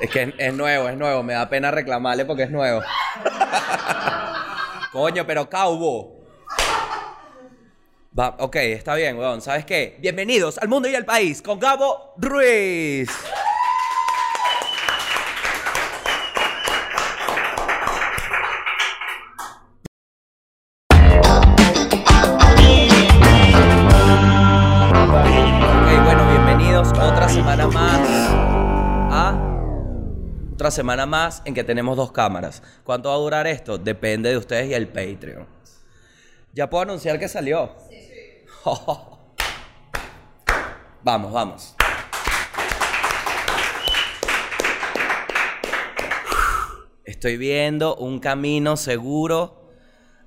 Es que es, nuevo, es nuevo. Me da pena reclamarle porque es nuevo. Coño, pero Caubo. Va, ok, está bien, weón. ¿Sabes qué? Bienvenidos al mundo y al país con Gabo Ruiz. Semana más en que tenemos dos cámaras. ¿Cuánto va a durar esto? Depende de ustedes y el Patreon. Ya puedo anunciar que salió. vamos, vamos. Estoy viendo un camino seguro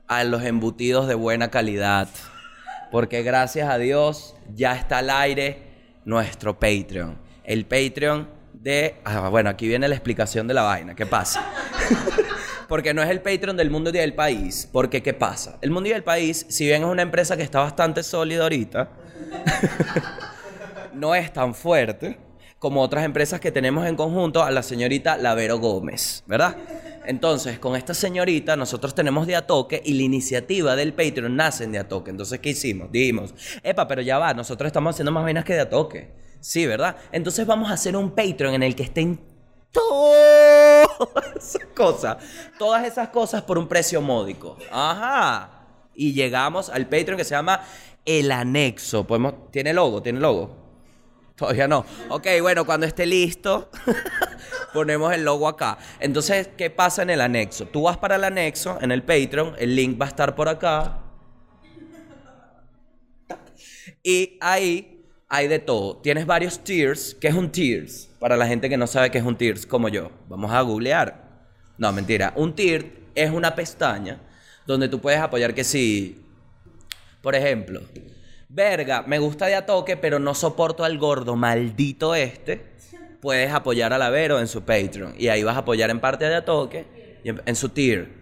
a los embutidos de buena calidad. Porque gracias a Dios ya está al aire nuestro Patreon. El Patreon de... Ah, bueno, aquí viene la explicación de la vaina. ¿Qué pasa? porque no es el Patreon del mundo y del país. Porque, ¿qué pasa? El mundo y del país, si bien es una empresa que está bastante sólida ahorita, no es tan fuerte como otras empresas que tenemos en conjunto a la señorita Lavero Gómez, ¿verdad? Entonces, con esta señorita nosotros tenemos de Atoque y la iniciativa del Patreon nace en de Atoque. Entonces, ¿qué hicimos? Dijimos, epa, pero ya va, nosotros estamos haciendo más vainas que de Atoque. Sí, ¿verdad? Entonces vamos a hacer un Patreon en el que estén todas esas cosas. Todas esas cosas por un precio módico. Ajá. Y llegamos al Patreon que se llama El Anexo. Podemos, ¿Tiene logo? ¿Tiene logo? Todavía no. Ok, bueno, cuando esté listo, ponemos el logo acá. Entonces, ¿qué pasa en el anexo? Tú vas para el anexo, en el Patreon, el link va a estar por acá. Y ahí hay de todo. Tienes varios tiers. ¿Qué es un tiers? Para la gente que no sabe qué es un tiers, como yo. Vamos a googlear. No, mentira. Un tier es una pestaña donde tú puedes apoyar que si, por ejemplo, verga, me gusta de a toque, pero no soporto al gordo maldito este. Puedes apoyar a la Vero en su Patreon. Y ahí vas a apoyar en parte de a toque y en, en su tier.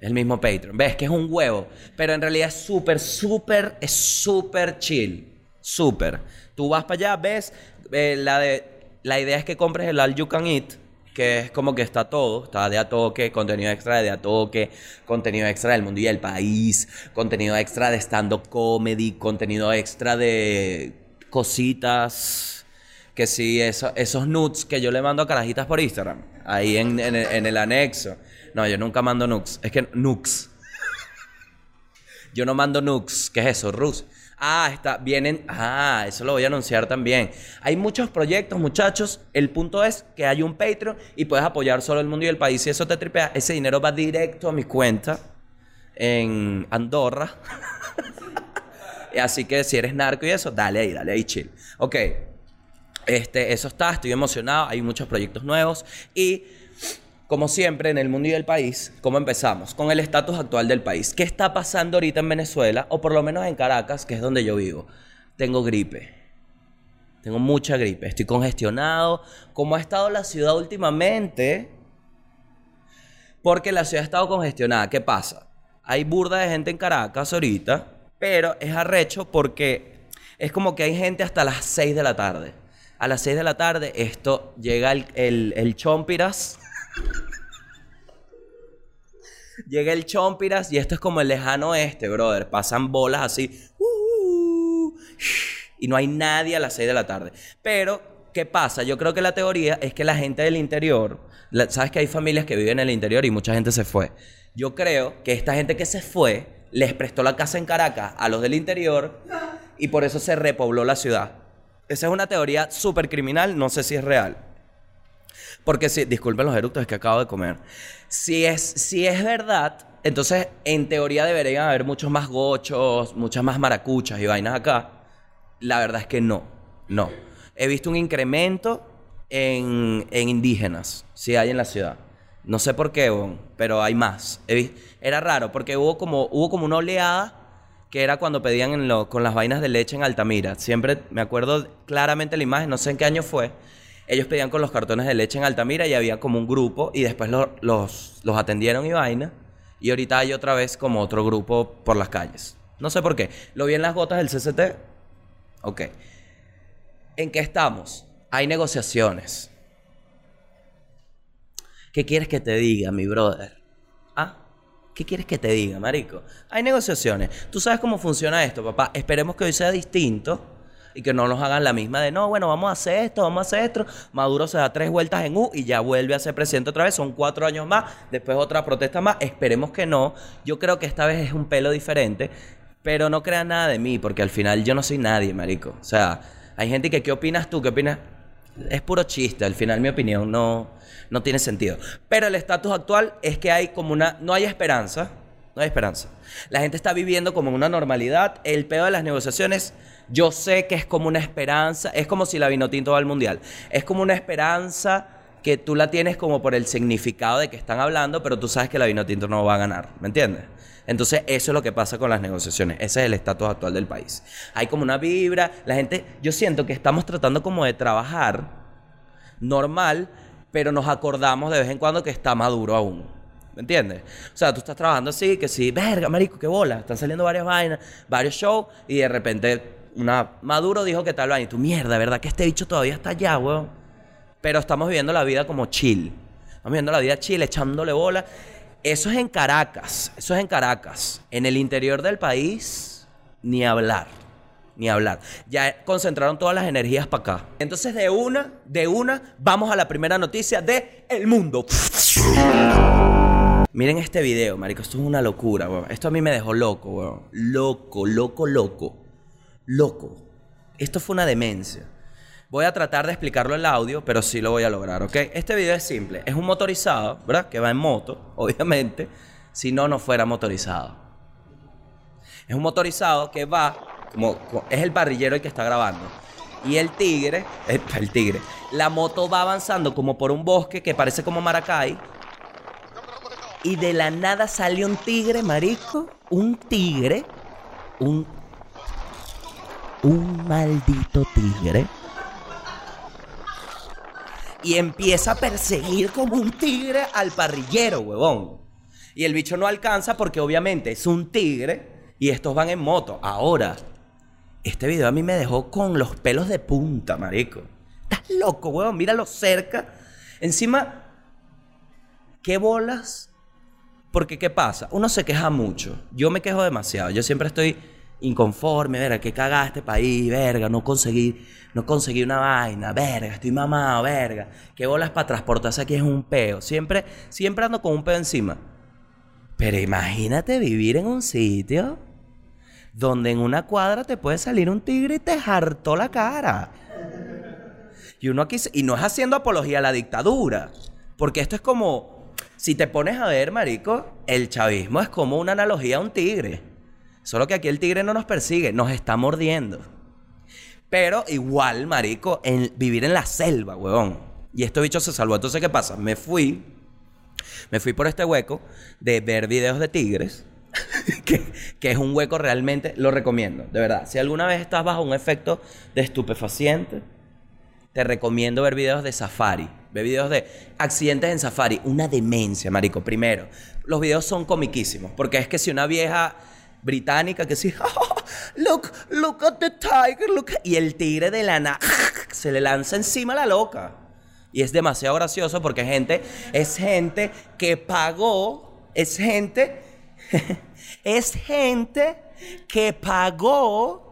El mismo Patreon. Ves que es un huevo. Pero en realidad es súper, súper, es súper chill. Súper. Tú vas para allá, ves, eh, la, de, la idea es que compres el All You Can Eat, que es como que está todo. Está de a toque, contenido extra de a toque, contenido extra del mundo y del país, contenido extra de stand-up comedy, contenido extra de cositas. Que sí, eso- esos nudes que yo le mando a carajitas por Instagram, ahí en, en el- en el anexo. No, yo nunca mando nudes. Es que nukes. Yo no mando nukes. ¿Qué es eso? Rus. Ah, está, vienen. Ah, eso lo voy a anunciar también. Hay muchos proyectos, muchachos. El punto es que hay un Patreon y puedes apoyar solo el mundo y el país. Si eso te tripea, ese dinero va directo a mi cuenta en Andorra. Así que si eres narco y eso, dale ahí, dale ahí, chill. Ok. Este, eso está, estoy emocionado. Hay muchos proyectos nuevos. Y como siempre, en el mundo y el país, ¿cómo empezamos? Con el estatus actual del país. ¿Qué está pasando ahorita en Venezuela? O por lo menos en Caracas, que es donde yo vivo. Tengo gripe. Tengo mucha gripe. Estoy congestionado. ¿Cómo ha estado la ciudad últimamente? Porque la ciudad ha estado congestionada. ¿Qué pasa? Hay burda de gente en Caracas ahorita, pero es arrecho porque es como que hay gente hasta las 6 de la tarde. A las 6 de la tarde esto llega el, el, el chompiras. Llega el chompiras y esto es como el lejano oeste, brother. Pasan bolas así. uh, y no hay nadie a las 6 de la tarde. Pero, ¿qué pasa? Yo creo que la teoría es que la gente del interior, sabes que hay familias que viven en el interior y mucha gente se fue. Yo creo que esta gente que se fue les prestó la casa en Caracas a los del interior y por eso se repobló la ciudad. Esa es una teoría súper criminal, no sé si es real. Porque si, disculpen los eructos, es que acabo de comer. Si es, si es verdad, entonces en teoría deberían haber muchos más gochos, muchas más maracuchas y vainas acá. La verdad es que no, no. He visto un incremento en, en indígenas, si hay en la ciudad. No sé por qué, pero hay más. Era raro, porque hubo como, hubo como una oleada que era cuando pedían en lo- con las vainas de leche en Altamira. Siempre me acuerdo claramente la imagen, no sé en qué año fue. Ellos pedían con los cartones de leche en Altamira y había como un grupo y después lo- los, los atendieron y vaina. Y ahorita hay otra vez como otro grupo por las calles. No sé por qué. Lo vi en las gotas del CCT. Ok. ¿En qué estamos? Hay negociaciones. ¿Qué quieres que te diga, mi brother? ¿Ah? ¿Qué quieres que te diga, marico? Hay negociaciones. Tú sabes cómo funciona esto, papá. Esperemos que hoy sea distinto y que no nos hagan la misma de no, bueno, vamos a hacer esto, vamos a hacer esto. Maduro se da tres vueltas en U y ya vuelve a ser presidente otra vez. Son cuatro años más, después otra protesta más. Esperemos que no. Yo creo que esta vez es un pelo diferente, pero no crean nada de mí, porque al final yo no soy nadie, marico. O sea, hay gente que, ¿qué opinas tú? ¿Qué opinas? Es puro chiste, al final mi opinión no, no tiene sentido. Pero el estatus actual es que hay como una, no hay esperanza, no hay esperanza. La gente está viviendo como una normalidad. El peor de las negociaciones, yo sé que es como una esperanza, es como si la Vinotinto va al mundial. Es como una esperanza que tú la tienes como por el significado de que están hablando, pero tú sabes que la Vinotinto no va a ganar, ¿me entiendes? Entonces, eso es lo que pasa con las negociaciones. Ese es el estatus actual del país. Hay como una vibra, la gente, yo siento que estamos tratando como de trabajar normal, pero nos acordamos de vez en cuando que está maduro aún. ¿Me entiendes? O sea, tú estás trabajando así, que sí, verga, marico, qué bola. Están saliendo varias vainas, varios shows, y de repente una Maduro dijo que tal vaina. Y tú, mierda, ¿verdad? Que este bicho todavía está allá, weón. Pero estamos viviendo la vida como chill. Estamos viviendo la vida chill, echándole bola. Eso es en Caracas. Eso es en Caracas. En el interior del país, ni hablar. Ni hablar. Ya concentraron todas las energías para acá. Entonces, de una, de una, vamos a la primera noticia de El Mundo. Miren este video, marico. Esto es una locura, weón. Esto a mí me dejó loco, weón. Loco, loco, loco. Loco. Esto fue una demencia. Voy a tratar de explicarlo en el audio, pero sí lo voy a lograr, ¿ok? Este video es simple. Es un motorizado, ¿verdad? Que va en moto, obviamente. Si no, no fuera motorizado. Es un motorizado que va, como, co- es el parrillero el que está grabando. Y el tigre, el tigre, la moto va avanzando como por un bosque que parece como Maracay. Y de la nada sale un tigre, marico. Un tigre. Un. Un maldito tigre. Y empieza a perseguir como un tigre al parrillero, huevón. Y el bicho no alcanza porque obviamente es un tigre y estos van en moto. Ahora, este video a mí me dejó con los pelos de punta, marico. Estás loco, huevón. Míralo cerca. Encima, ¿qué bolas? Porque, ¿qué pasa? Uno se queja mucho. Yo me quejo demasiado. Yo siempre estoy inconforme, verga, que cagada este país, verga, no conseguí, no conseguí una vaina, verga, estoy mamado, verga. Qué bolas para transportarse aquí es un peo. Siempre, siempre ando con un peo encima. Pero imagínate vivir en un sitio donde en una cuadra te puede salir un tigre y te hartó la cara. Y uno aquí, y no es haciendo apología a la dictadura, porque esto es como, si te pones a ver, marico, el chavismo es como una analogía a un tigre. Solo que aquí el tigre no nos persigue, nos está mordiendo. Pero igual, marico, en vivir en la selva, huevón. Y este bicho se salvó. Entonces, ¿qué pasa? Me fui, me fui por este hueco de ver videos de tigres. que, que es un hueco realmente, lo recomiendo, de verdad. Si alguna vez estás bajo un efecto de estupefaciente, te recomiendo ver videos de safari. Ver videos de accidentes en safari. Una demencia, marico. Primero, los videos son comiquísimos. Porque es que si una vieja británica que sí, look, look at the tiger, look. at-", Y el tigre de la nada se le lanza encima a la loca. Y es demasiado gracioso porque gente, es gente que pagó, es gente, es gente que pagó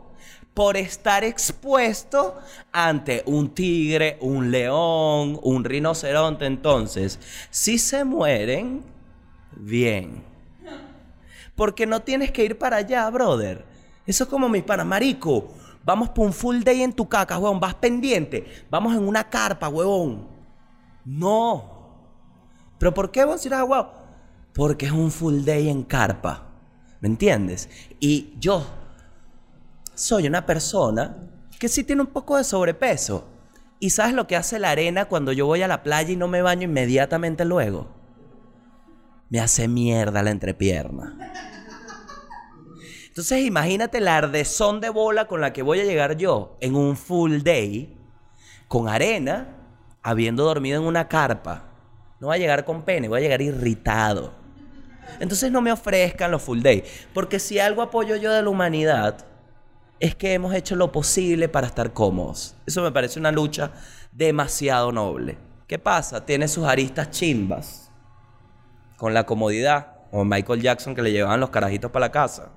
por estar expuesto ante un tigre, un león, un rinoceronte. Entonces, si se mueren, bien. Porque no tienes que ir para allá, brother. Eso es como mis panas, marico. Vamos por un full day en tu caca, huevón. Vas pendiente. Vamos en una carpa, huevón. No. ¿Pero por qué vos irás a huevón? Porque es un full day en carpa. ¿Me entiendes? Y yo soy una persona que sí tiene un poco de sobrepeso. ¿Y sabes lo que hace la arena cuando yo voy a la playa y no me baño inmediatamente luego? Me hace mierda la entrepierna. Entonces imagínate la ardezón de bola con la que voy a llegar yo en un full day, con arena, habiendo dormido en una carpa. No voy a llegar con pene, voy a llegar irritado. Entonces no me ofrezcan los full day. Porque si algo apoyo yo de la humanidad, es que hemos hecho lo posible para estar cómodos. Eso me parece una lucha demasiado noble. ¿Qué pasa? Tiene sus aristas chimbas. Con la comodidad. O Michael Jackson que le llevaban los carajitos para la casa.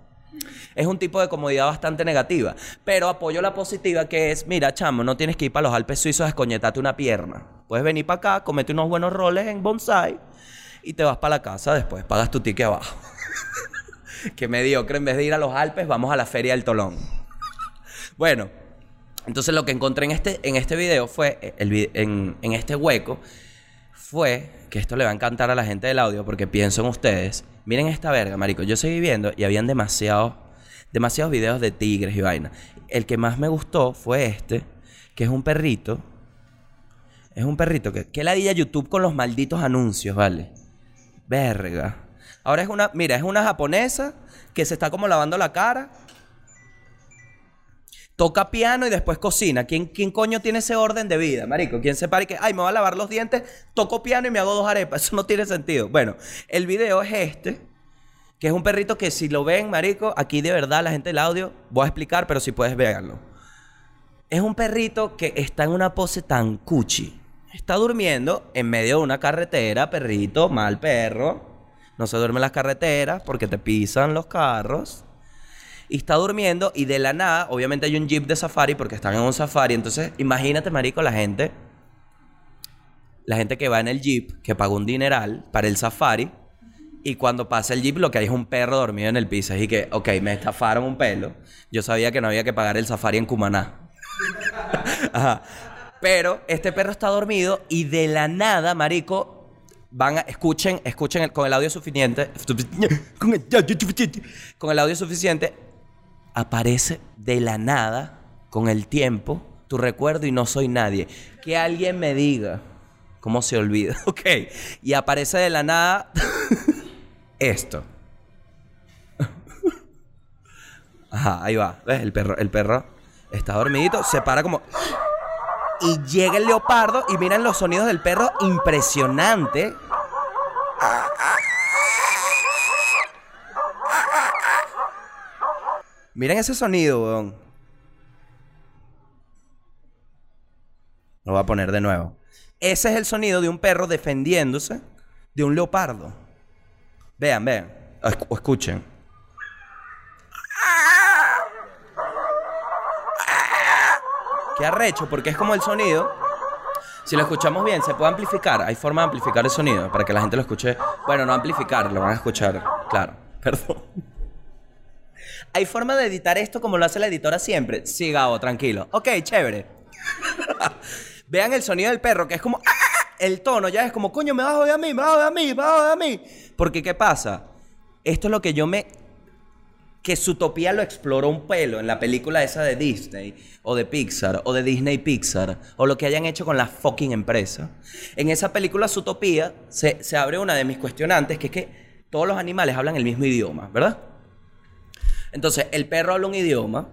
Es un tipo de comodidad bastante negativa. Pero apoyo la positiva que es, mira, chamo, no tienes que ir para los Alpes suizos a escoñetarte una pierna. Puedes venir para acá, comete unos buenos roles en bonsai y te vas para la casa después. Pagas tu ticket abajo. que mediocre, en vez de ir a los Alpes, vamos a la Feria del Tolón. Bueno, entonces lo que encontré en este, en este video fue, el, en, en este hueco, fue, que esto le va a encantar a la gente del audio porque pienso en ustedes. Miren esta verga, marico. Yo seguí viendo y habían demasiados, demasiados videos de tigres y vaina. El que más me gustó fue este, que es un perrito. Es un perrito que, que ladilla YouTube con los malditos anuncios, ¿vale? Verga. Ahora es una, mira, es una japonesa que se está como lavando la cara. Toca piano y después cocina. ¿Quién, ¿Quién coño tiene ese orden de vida, marico? ¿Quién se para y que, ay, me voy a lavar los dientes, toco piano y me hago dos arepas? Eso no tiene sentido. Bueno, el video es este, que es un perrito que si lo ven, marico, aquí de verdad la gente del audio, voy a explicar, pero si puedes verlo. Es un perrito que está en una pose tan cuchi. Está durmiendo en medio de una carretera, perrito, mal perro. No se duerme en las carreteras porque te pisan los carros. Y está durmiendo y de la nada, obviamente hay un jeep de safari porque están en un safari. Entonces, imagínate, marico, la gente. La gente que va en el jeep, que paga un dineral para el safari. Y cuando pasa el jeep, lo que hay es un perro dormido en el piso. Y que, ok, me estafaron un pelo. Yo sabía que no había que pagar el safari en Cumaná. Pero este perro está dormido y de la nada, marico, van a, escuchen, escuchen con el audio suficiente, con el audio suficiente, con el audio suficiente, aparece de la nada, con el tiempo, tu recuerdo y no soy nadie. Que alguien me diga cómo se olvida, ok. Y aparece de la nada esto. Ajá, ahí va. ¿Ves? El perro, el perro está dormidito, se para como. Y llega el leopardo y miren los sonidos del perro impresionante. Miren ese sonido, weón. Lo voy a poner de nuevo. Ese es el sonido de un perro defendiéndose de un leopardo. Vean, vean. O esc- o escuchen. Qué arrecho, porque es como el sonido. Si lo escuchamos bien, se puede amplificar. Hay forma de amplificar el sonido para que la gente lo escuche. Bueno, no amplificar, lo van a escuchar. Claro, perdón. ¿Hay forma de editar esto como lo hace la editora siempre? Sí, Gabo, tranquilo. Ok, chévere. Vean el sonido del perro, que es como... El tono ya es como, coño, me vas a joder a mí, me vas a a mí, me vas a a mí. Porque, ¿qué pasa? Esto es lo que yo me que Zootopia lo exploró un pelo en la película esa de Disney o de Pixar o de Disney Pixar o lo que hayan hecho con la fucking empresa. En esa película Zootopia se, se abre una de mis cuestionantes que es que todos los animales hablan el mismo idioma, ¿verdad? Entonces el perro habla un idioma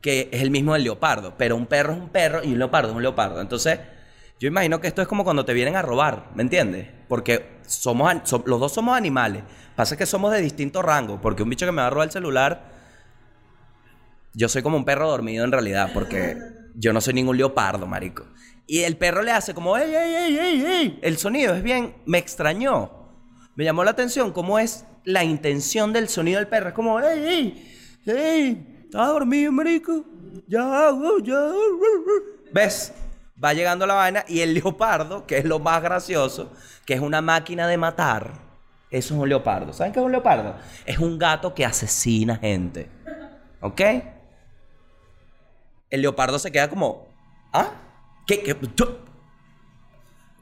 que es el mismo del leopardo, pero un perro es un perro y un leopardo es un leopardo. Entonces yo imagino que esto es como cuando te vienen a robar, ¿me entiendes? Porque somos, los dos somos animales. Pasa que somos de distinto rango, porque un bicho que me va a robar el celular, yo soy como un perro dormido en realidad, porque yo no soy ningún leopardo, marico. Y el perro le hace como, ¡ey, ey, ey, ey, ey! El sonido es bien, me extrañó. Me llamó la atención cómo es la intención del sonido del perro. Es como, ¡ey, ey! ¡Ey! ¿Estás dormido, marico? Ya, ya. uh, uh". ¿Ves? Va llegando la vaina y el leopardo, que es lo más gracioso, que es una máquina de matar, eso es un leopardo. ¿Saben qué es un leopardo? Es un gato que asesina gente. ¿Ok? El leopardo se queda como, ¿ah? ¿Qué? qué?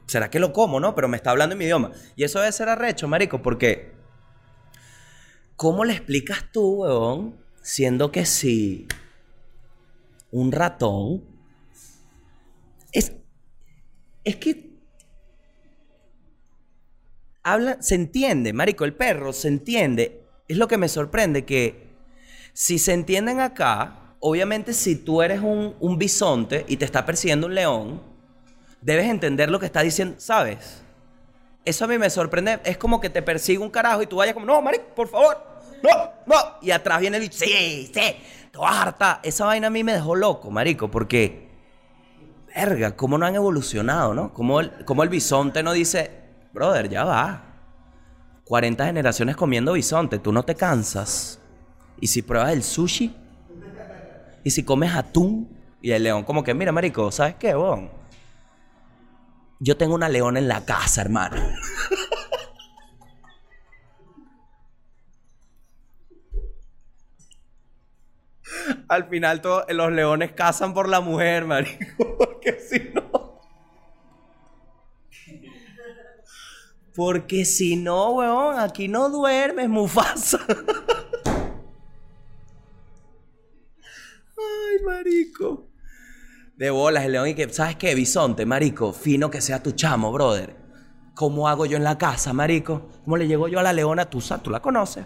¿Será que lo como, no? Pero me está hablando en mi idioma. Y eso debe ser arrecho, marico, porque... ¿Cómo le explicas tú, weón? Siendo que si un ratón es, es que habla, se entiende, marico, el perro se entiende. Es lo que me sorprende que si se entienden acá, obviamente si tú eres un, un bisonte y te está persiguiendo un león, debes entender lo que está diciendo, ¿sabes? Eso a mí me sorprende. Es como que te persigue un carajo y tú vayas como, no, marico, por favor, no, no. Y atrás viene el bicho, sí, sí, te vas a hartar. Esa vaina a mí me dejó loco, marico, porque verga, cómo no han evolucionado, ¿no? Cómo el, cómo el bisonte no dice, brother, ya va. 40 generaciones comiendo bisonte, tú no te cansas. Y si pruebas el sushi, y si comes atún, y el león como que, mira, marico, ¿sabes qué, bon? Yo tengo una leona en la casa, hermano. Al final todos los leones cazan por la mujer, marico, porque si no... Porque si no, weón, aquí no duermes, Mufasa. Ay, marico. De bolas, el león y que, ¿sabes qué? Bisonte, marico, fino que sea tu chamo, brother. ¿Cómo hago yo en la casa, marico? ¿Cómo le llego yo a la leona? Tú, tú la conoces.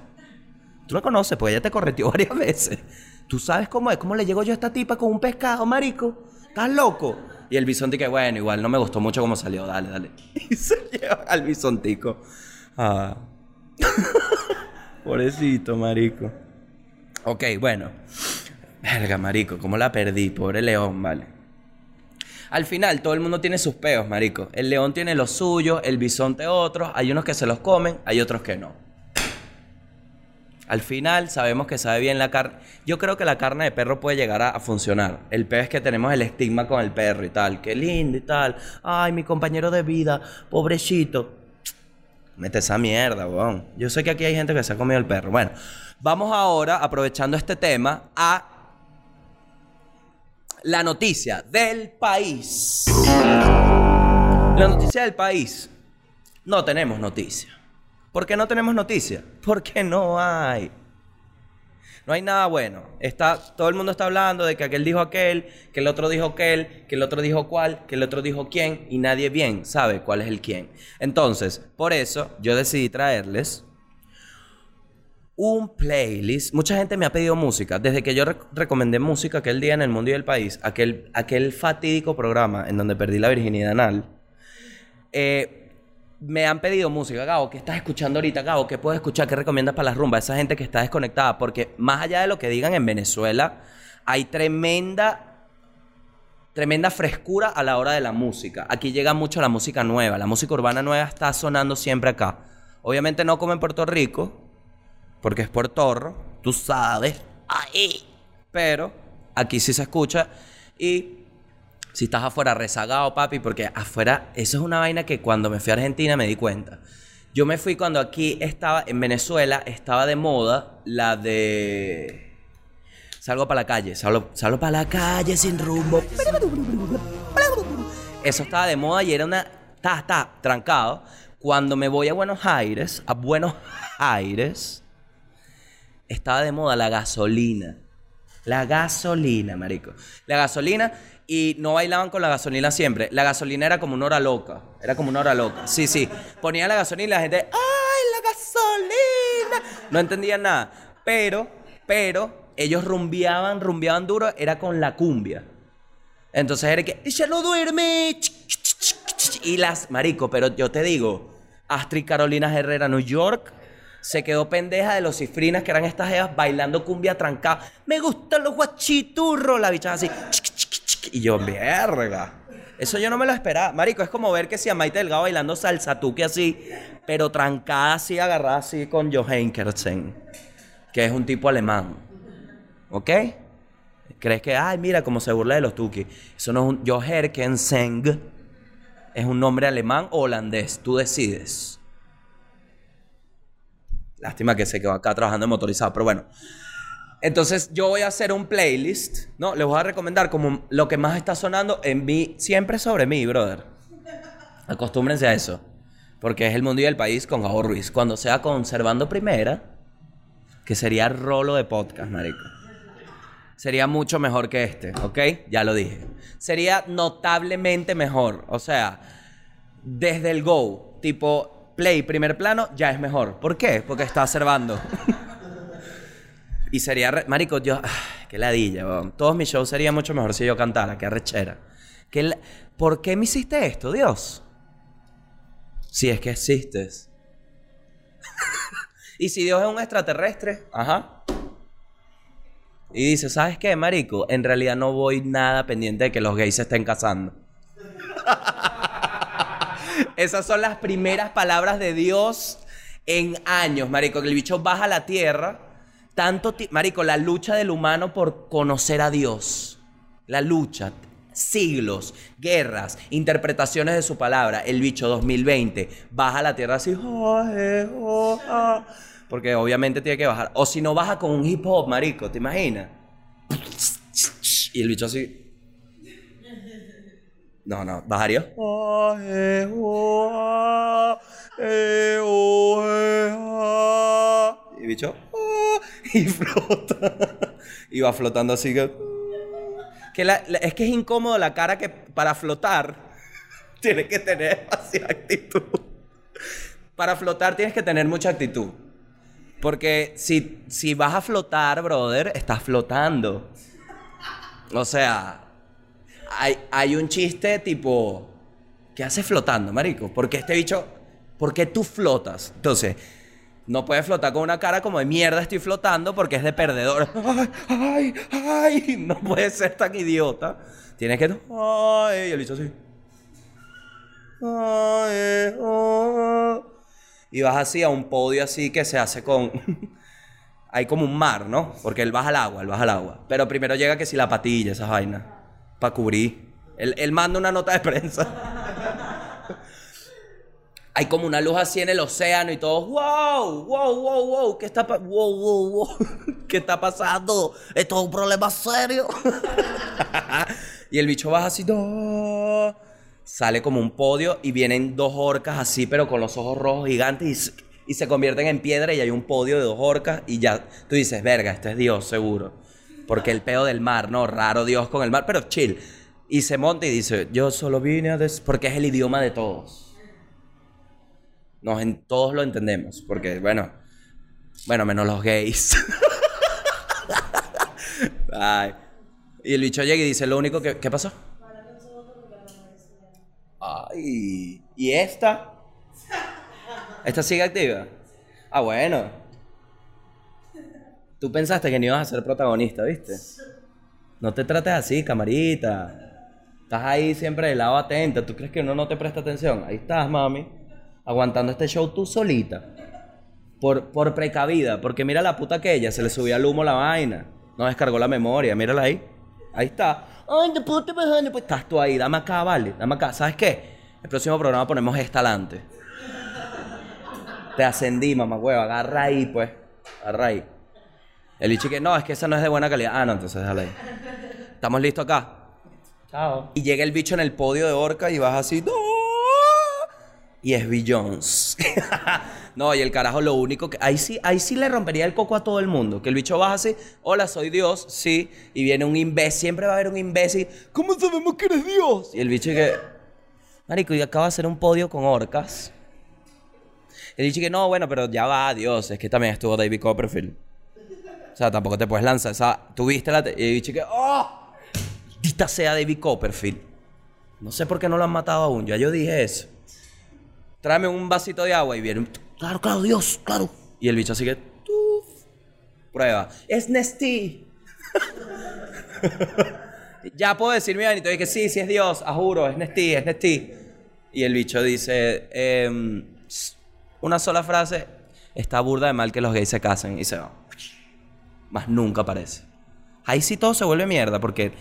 Tú la conoces, porque ella te correteó varias veces. Tú sabes cómo es. ¿Cómo le llego yo a esta tipa con un pescado, marico? ¿Estás loco? Y el bisonte que, bueno, igual no me gustó mucho cómo salió. Dale, dale. Y se lleva al bisontico. Ah. Pobrecito, marico. Ok, bueno. Verga, marico, ¿cómo la perdí? Pobre león, vale. Al final, todo el mundo tiene sus peos, marico. El león tiene los suyos, el bisonte otros. Hay unos que se los comen, hay otros que no. Al final, sabemos que sabe bien la carne. Yo creo que la carne de perro puede llegar a, funcionar. El peo es que tenemos el estigma con el perro y tal. Qué lindo y tal. Ay, mi compañero de vida, pobrecito. Mete esa mierda, weón. Yo sé que aquí hay gente que se ha comido el perro. Bueno, vamos ahora, aprovechando este tema, a la noticia del país. La noticia del país. No tenemos noticia. ¿Por qué no tenemos noticia? Porque no hay. No hay nada bueno. Está, todo el mundo está hablando de que aquel dijo aquel, que el otro dijo aquel, que el otro dijo cuál, que el otro dijo quién, y nadie bien sabe cuál es el quién. Entonces, por eso yo decidí traerles un playlist. Mucha gente me ha pedido música. Desde que yo rec- recomendé música aquel día en el mundo y el país, aquel, aquel fatídico programa en donde perdí la virginidad anal, eh, me han pedido música. Gabo, ¿qué estás escuchando ahorita? Gabo, ¿qué puedo escuchar? ¿Qué recomiendas para las rumbas? Esa gente que está desconectada. Porque más allá de lo que digan en Venezuela, hay tremenda tremenda frescura a la hora de la música. Aquí llega mucho la música nueva. La música urbana nueva está sonando siempre acá. Obviamente no como en Puerto Rico, porque es torro, tú sabes. Ahí. Pero aquí sí se escucha y si estás afuera rezagado, papi, porque afuera eso es una vaina que cuando me fui a Argentina me di cuenta. Yo me fui cuando aquí estaba en Venezuela estaba de moda la de salgo para la calle, salgo, salgo para la calle sin rumbo. Eso estaba de moda y era una está está trancado. Cuando me voy a Buenos Aires, a Buenos Aires estaba de moda la gasolina. La gasolina, marico. La gasolina y no bailaban con la gasolina siempre. La gasolina era como una hora loca. Era como una hora loca. Sí, sí. Ponía la gasolina y la gente, ¡ay, la gasolina! No entendían nada. Pero, pero, ellos rumbeaban, rumbeaban duro, era con la cumbia. Entonces era que, ella no duerme. Y las, marico, pero yo te digo, Astrid Carolina Herrera, New York, se quedó pendeja de los cifrinas que eran estas evas bailando cumbia trancada. Me gustan los guachiturros, la bicha así. Y yo, verga. Eso yo no me lo esperaba. Marico, es como ver que si a Maite Delgado bailando salsa tuque así, pero trancada así, agarrada así con Johann Kersen, que es un tipo alemán. ¿Ok? ¿Crees que, ay, mira cómo se burla de los tuki? Eso no es un. Joherkenseng es un nombre alemán o holandés. Tú decides. Lástima que se quedó acá trabajando en motorizado, pero bueno. Entonces yo voy a hacer un playlist, ¿no? Les voy a recomendar como lo que más está sonando en mí, siempre sobre mí, brother. Acostúmbrense a eso. Porque es el mundo y el país con Gabo Ruiz. Cuando sea conservando primera, que sería rolo de podcast, marico. Sería mucho mejor que este, ¿ok? Ya lo dije. Sería notablemente mejor. O sea, desde el go, tipo play, primer plano, ya es mejor. ¿Por qué? Porque está observando. y sería, re- marico, yo, ah, qué ladilla, weón. Todos mis shows serían mucho mejor si yo cantara, qué arrechera. ¿Qué ¿Por qué me hiciste esto, Dios? Si es que existes. y si Dios es un extraterrestre, ajá. Y dice, ¿sabes qué, marico? En realidad no voy nada pendiente de que los gays se estén casando. Esas son las primeras palabras de Dios en años, marico. Que el bicho baja a la tierra. Tanto, marico, la lucha del humano por conocer a Dios. La lucha. Siglos, guerras, interpretaciones de su palabra. El bicho 2020 baja a la tierra así. Porque obviamente tiene que bajar. O si no, baja con un hip hop, marico. ¿Te imaginas? Y el bicho así. No, no, bajaría. Y flota. Y va flotando así que. que es que es incómodo la cara que para flotar tienes que tener demasiada actitud. Para flotar tienes que tener mucha actitud. Porque si, si vas a flotar, brother, estás flotando. O sea, hay, hay un chiste tipo, ¿qué haces flotando, marico? Porque este bicho, ¿por qué tú flotas? Entonces, no puedes flotar con una cara como de mierda estoy flotando porque es de perdedor. Ay, ay, ay, no puedes ser tan idiota. Tienes que, ay, y el bicho así. Ay, ay. Y vas así a un podio así que se hace con... Hay como un mar, ¿no? Porque él baja al agua, él baja al agua. Pero primero llega que si la patilla, esas vainas. Para cubrir. Él manda una nota de prensa. Hay como una luz así en el océano y todos, wow, wow, wow, wow, ¿qué está, wow, wow, wow, ¿qué está pasando? Esto es un problema serio. y el bicho baja así, no. Sale como un podio y vienen dos orcas así, pero con los ojos rojos gigantes y, se- y se convierten en piedra y hay un podio de dos orcas y ya tú dices, verga, este es Dios seguro. Porque el peo del mar, ¿no? Raro Dios con el mar, pero chill. Y se monta y dice, yo solo vine a... des-", Porque es el idioma de todos. Nos en, todos lo entendemos, porque bueno, bueno, menos los gays. Ay. Y el bicho llega y dice, lo único que... ¿Qué pasó? Ay. ¿Y esta? ¿Esta sigue activa? Ah, bueno. Tú pensaste que no ibas a ser protagonista, ¿viste? No te trates así, camarita. Estás ahí siempre del lado atenta. ¿Tú crees que uno no te presta atención? Ahí estás, mami. Aguantando este show tú solita. Por, por precavida. Porque mira la puta que ella. Se le subía el humo la vaina. No descargó la memoria. Mírala ahí. Ahí está. Ay, de puta madre, Pues estás tú ahí. Dame acá, vale. Dame acá. ¿Sabes qué? El próximo programa ponemos esta adelante. Te ascendí, mamá hueva. Agarra ahí, pues. Agarra ahí. El bicho que no, es que esa no es de buena calidad. Ah, no, entonces déjala ahí. ¿Estamos listos acá? Chao. Y llega el bicho en el podio de Orca y vas así. "No". Y es Jones. no, y el carajo lo único que. Ahí sí, ahí sí le rompería el coco a todo el mundo. Que el bicho baja así. Hola, soy Dios. Sí. Y viene un imbécil. Siempre va a haber un imbécil. ¿Cómo sabemos que eres Dios? Y el bicho que. Marico, y acaba de hacer un podio con orcas. El bicho que no, bueno, pero ya va, Dios. Es que también estuvo David Copperfield. O sea, tampoco te puedes lanzar esa. Tuviste la. Y el bicho que. ¡Oh! Maldita sea David Copperfield. No sé por qué no lo han matado aún. Ya yo dije eso. Tráeme un vasito de agua y viene. Claro, claro, Dios, claro. Y el bicho así que. tuf. Prueba. Es Nesty. ya puedo decir mi vainito. Y que sí, sí es Dios. A juro, es Nesty, es Nesty. Y el bicho dice. em, una sola frase. Está burda de mal que los gays se casen. Y se va. Más nunca aparece. Ahí sí todo se vuelve mierda, porque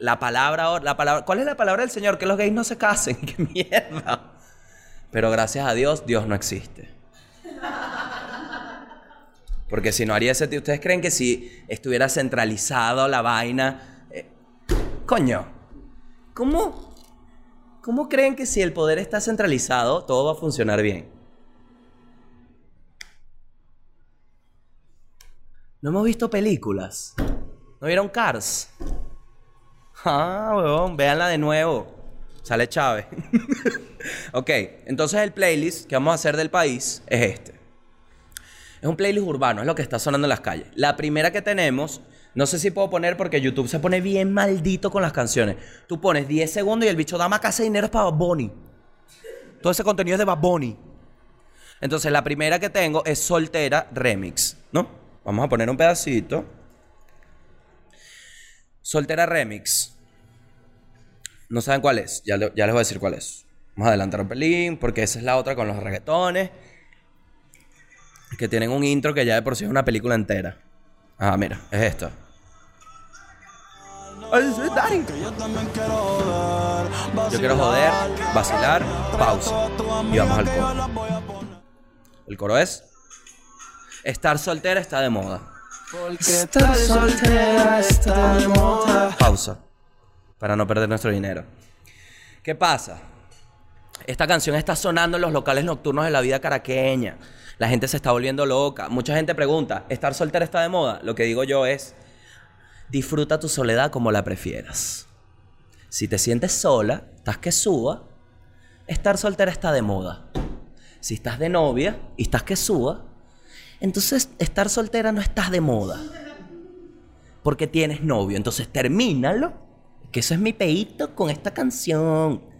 la palabra, la palabra, ¿cuál es la palabra del Señor? Que los gays no se casen, qué mierda. Pero gracias a Dios, Dios no existe. Porque si no haría ese, ¿ustedes creen que si estuviera centralizado la vaina, eh, coño, ¿cómo, cómo creen que si el poder está centralizado todo va a funcionar bien? No hemos visto películas. ¿No vieron Cars? Ah, weón, véanla de nuevo. Sale Chávez. ok, entonces el playlist que vamos a hacer del país es este. Es un playlist urbano, es lo que está sonando en las calles. La primera que tenemos, no sé si puedo poner porque YouTube se pone bien maldito con las canciones. Tú pones 10 segundos y el bicho dame casa de dinero para Bunny. Todo ese contenido es de Bad. Entonces la primera que tengo es Soltera Remix, ¿no? Vamos a poner un pedacito. Soltera Remix. No saben cuál es. Ya les voy a decir cuál es. Vamos a adelantar un pelín, porque esa es la otra con los reggaetones. Que tienen un intro que ya de por sí es una película entera. Ah, mira, es esto. Yo quiero joder, vacilar, pausa. Y vamos al coro. El coro es. Estar soltera está de moda. Estar soltera está de moda. Pausa. Para no perder nuestro dinero. ¿Qué pasa? Esta canción está sonando en los locales nocturnos de la vida caraqueña. La gente se está volviendo loca. Mucha gente pregunta, ¿estar soltera está de moda? Lo que digo yo es, disfruta tu soledad como la prefieras. Si te sientes sola, estás que suba, estar soltera está de moda. Si estás de novia y estás que suba, entonces estar soltera no estás de moda. Porque tienes novio. Entonces termínalo. Que eso es mi peito con esta canción.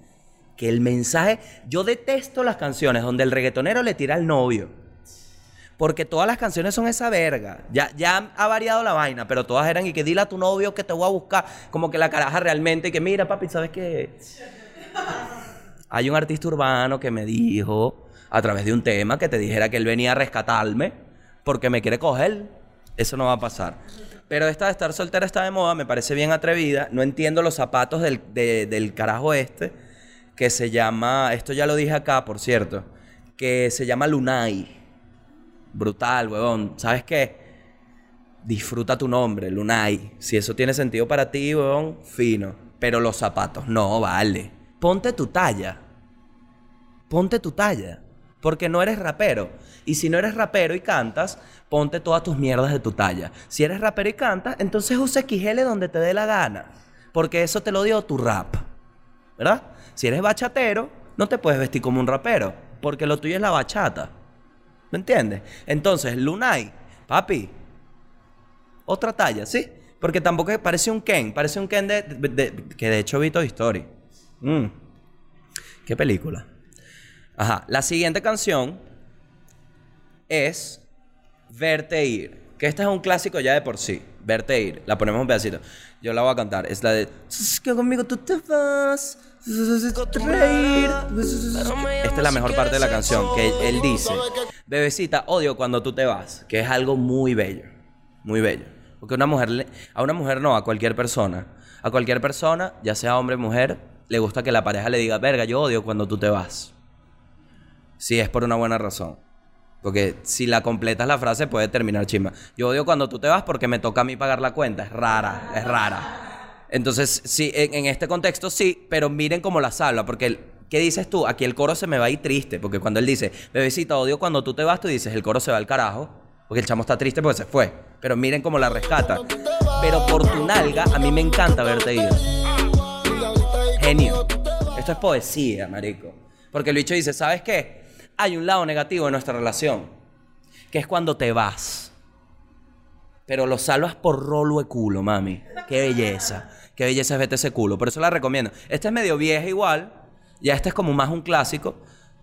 Que el mensaje. Yo detesto las canciones donde el reggaetonero le tira al novio. Porque todas las canciones son esa verga. Ya, ya ha variado la vaina, pero todas eran y que dile a tu novio que te voy a buscar. Como que la caraja realmente, y que mira, papi, ¿sabes qué? Hay un artista urbano que me dijo, a través de un tema, que te dijera que él venía a rescatarme porque me quiere coger. Eso no va a pasar. Pero esta de estar soltera está de moda, me parece bien atrevida. No entiendo los zapatos del, de- del carajo este, que se llama, esto ya lo dije acá, por cierto, que se llama Lunay. Brutal, huevón. ¿Sabes qué? Disfruta tu nombre, Lunay. Si eso tiene sentido para ti, huevón, fino. Pero los zapatos, no, vale. Ponte tu talla. Ponte tu talla. Porque no eres rapero. Y si no eres rapero y cantas, ponte todas tus mierdas de tu talla. Si eres rapero y cantas, entonces usa XL donde te dé la gana. Porque eso te lo dio tu rap. ¿Verdad? Si eres bachatero, no te puedes vestir como un rapero. Porque lo tuyo es la bachata. ¿Me entiendes? Entonces, Lunay, papi, otra talla, ¿sí? Porque tampoco parece un Ken, parece un Ken de, que de hecho vi Toy Story. Mm. ¿Qué película? Ajá, la siguiente canción es Verte ir, que esta es un clásico ya de por sí. Verte ir, la ponemos un pedacito. Yo la voy a cantar, es la de "Es que conmigo tú te vas. Reír". Esta es la mejor parte de la canción, que él dice, bebecita, odio cuando tú te vas, que es algo muy bello, muy bello. Porque una mujer, a una mujer no, a cualquier persona, a cualquier persona, ya sea hombre o mujer, le gusta que la pareja le diga, verga, yo odio cuando tú te vas. Si es por una buena razón. Porque si la completas la frase puede terminar chimba. Yo odio cuando tú te vas porque me toca a mí pagar la cuenta. Es rara, es rara. Entonces, sí, en, en este contexto sí, pero miren cómo la salva. Porque, ¿qué dices tú? Aquí el coro se me va a ir triste. Porque cuando él dice, bebecita, odio cuando tú te vas, tú dices, el coro se va al carajo. Porque el chamo está triste porque se fue. Pero miren cómo la rescata. Pero por tu nalga, a mí me encanta verte ir. Genio. Esto es poesía, marico. Porque el bicho dice, ¿sabes qué? Hay un lado negativo de nuestra relación, que es cuando te vas. Pero lo salvas por rolo de culo, mami. Qué belleza. Qué belleza es vete ese culo. Por eso la recomiendo. Esta es medio vieja igual. Ya este es como más un clásico.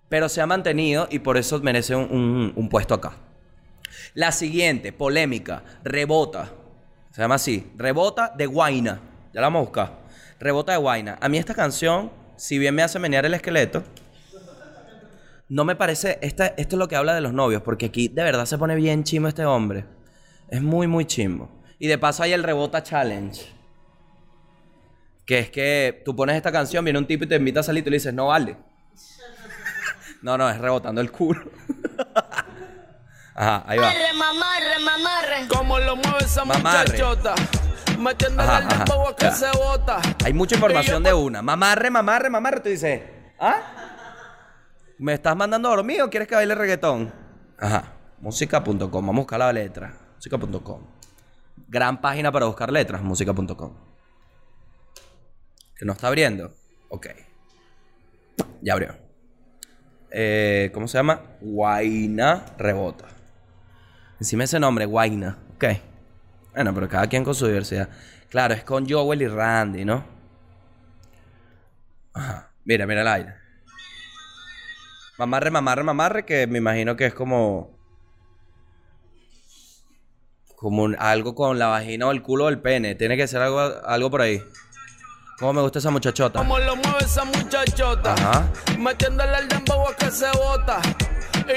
Pero se ha mantenido y por eso merece un, un- un puesto acá. La siguiente, polémica, rebota. Se llama así, rebota de Guaina. Ya la vamos a buscar. Rebota de Guaina. A mí esta canción, si bien me hace menear el esqueleto, no me parece. Esta, esto es lo que habla de los novios, porque aquí de verdad se pone bien chimo este hombre. Es muy, muy chimbo. Y de paso hay el rebota challenge. Que es que tú pones esta canción, viene un tipo y te invita a salir y tú le dices, no vale. No, no, es rebotando el culo. Ajá, ahí va. Mamarre, mamarre, mamarre. Como lo mueve esa Mamarre. muchachota. Ajá, el ajá. a que Ya. se bota. Hay mucha información de una. Mamarre, mamarre, mamarre. Tú dices, ¿ah? ¿Me estás mandando a dormir o quieres que baile reggaetón? Ajá. Música.com. Vamos a buscar la letra. Música.com. Gran página para buscar letras. Música.com. ¿Que no está abriendo? Ok. Ya abrió. Eh, ¿Cómo se llama? Guaina Rebota. Encima ese nombre, Guaina. Ok. Bueno, pero cada quien con su diversidad. Claro, es con Joel y Randy, ¿no? Ajá. Mira, mira el aire. Mamarre, mamarre, mamarre, que me imagino que es como. Como algo con la vagina o el culo o el pene. Tiene que ser algo, algo por ahí. ¿Cómo me gusta esa muchachota? Como lo mueve esa muchachota. Ajá. Metiéndole el dembow a que se bota.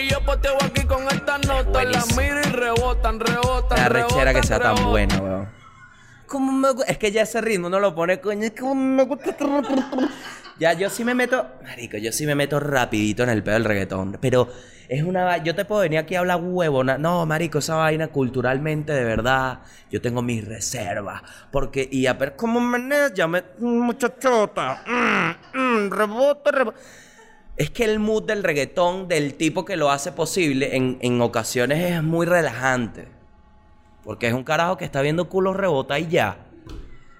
Y yo poteo aquí con esta nota. La miro y rebotan, rebotan. La rechera que rebotan, sea tan buena, weón. ¿Cómo me gu- Es que ya ese ritmo no lo pone, coño. Es como me gusta. Ya, yo sí me meto. Marico, yo sí me meto rapidito en el pedo del reggaetón. Pero es una. Yo te puedo venir aquí a hablar huevona. No, marico, esa vaina culturalmente, de verdad. Yo tengo mis reservas. Porque, y a ver cómo me. Ya me. Muchachota. Mm, mm, rebota, rebota. Es que el mood del reggaetón, del tipo que lo hace posible, en, en ocasiones es muy relajante. Porque es un carajo que está viendo culos rebotar y ya.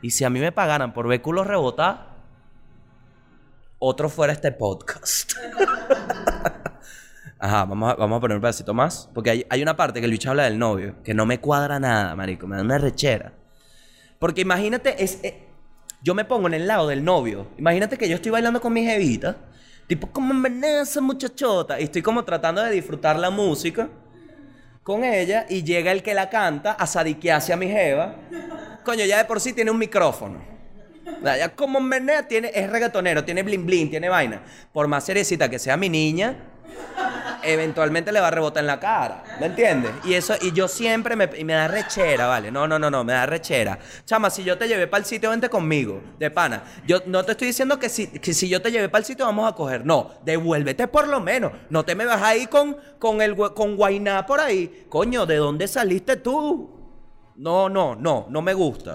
Y si a mí me pagaran por ver culos rebotar, otro fuera este podcast. Ajá, vamos a, vamos a poner un pedacito más. Porque hay, hay una parte que bicho habla del novio, que no me cuadra nada, marico. Me da una rechera. Porque imagínate, es, eh, yo me pongo en el lado del novio. Imagínate que yo estoy bailando con mi jevita. Tipo, como menea esa muchachota. Y estoy como tratando de disfrutar la música con ella. Y llega el que la canta a sadiquearse a mi jeva. Coño, ya de por sí tiene un micrófono. Ya como menea, tiene, es reggaetonero, tiene blin blin, tiene vaina. Por más cerecita que sea mi niña, eventualmente le va a rebotar en la cara. ¿Me entiendes? Y eso, y yo siempre me, y me da rechera, ¿vale? No, no, no, no, me da rechera. Chama, si yo te llevé para el sitio, vente conmigo, de pana. Yo no te estoy diciendo que si, que si yo te llevé para el sitio vamos a coger. No, devuélvete por lo menos. No te me vas ahí con, con el con Guainá por ahí. Coño, ¿de dónde saliste tú? No, no, no, no me gusta.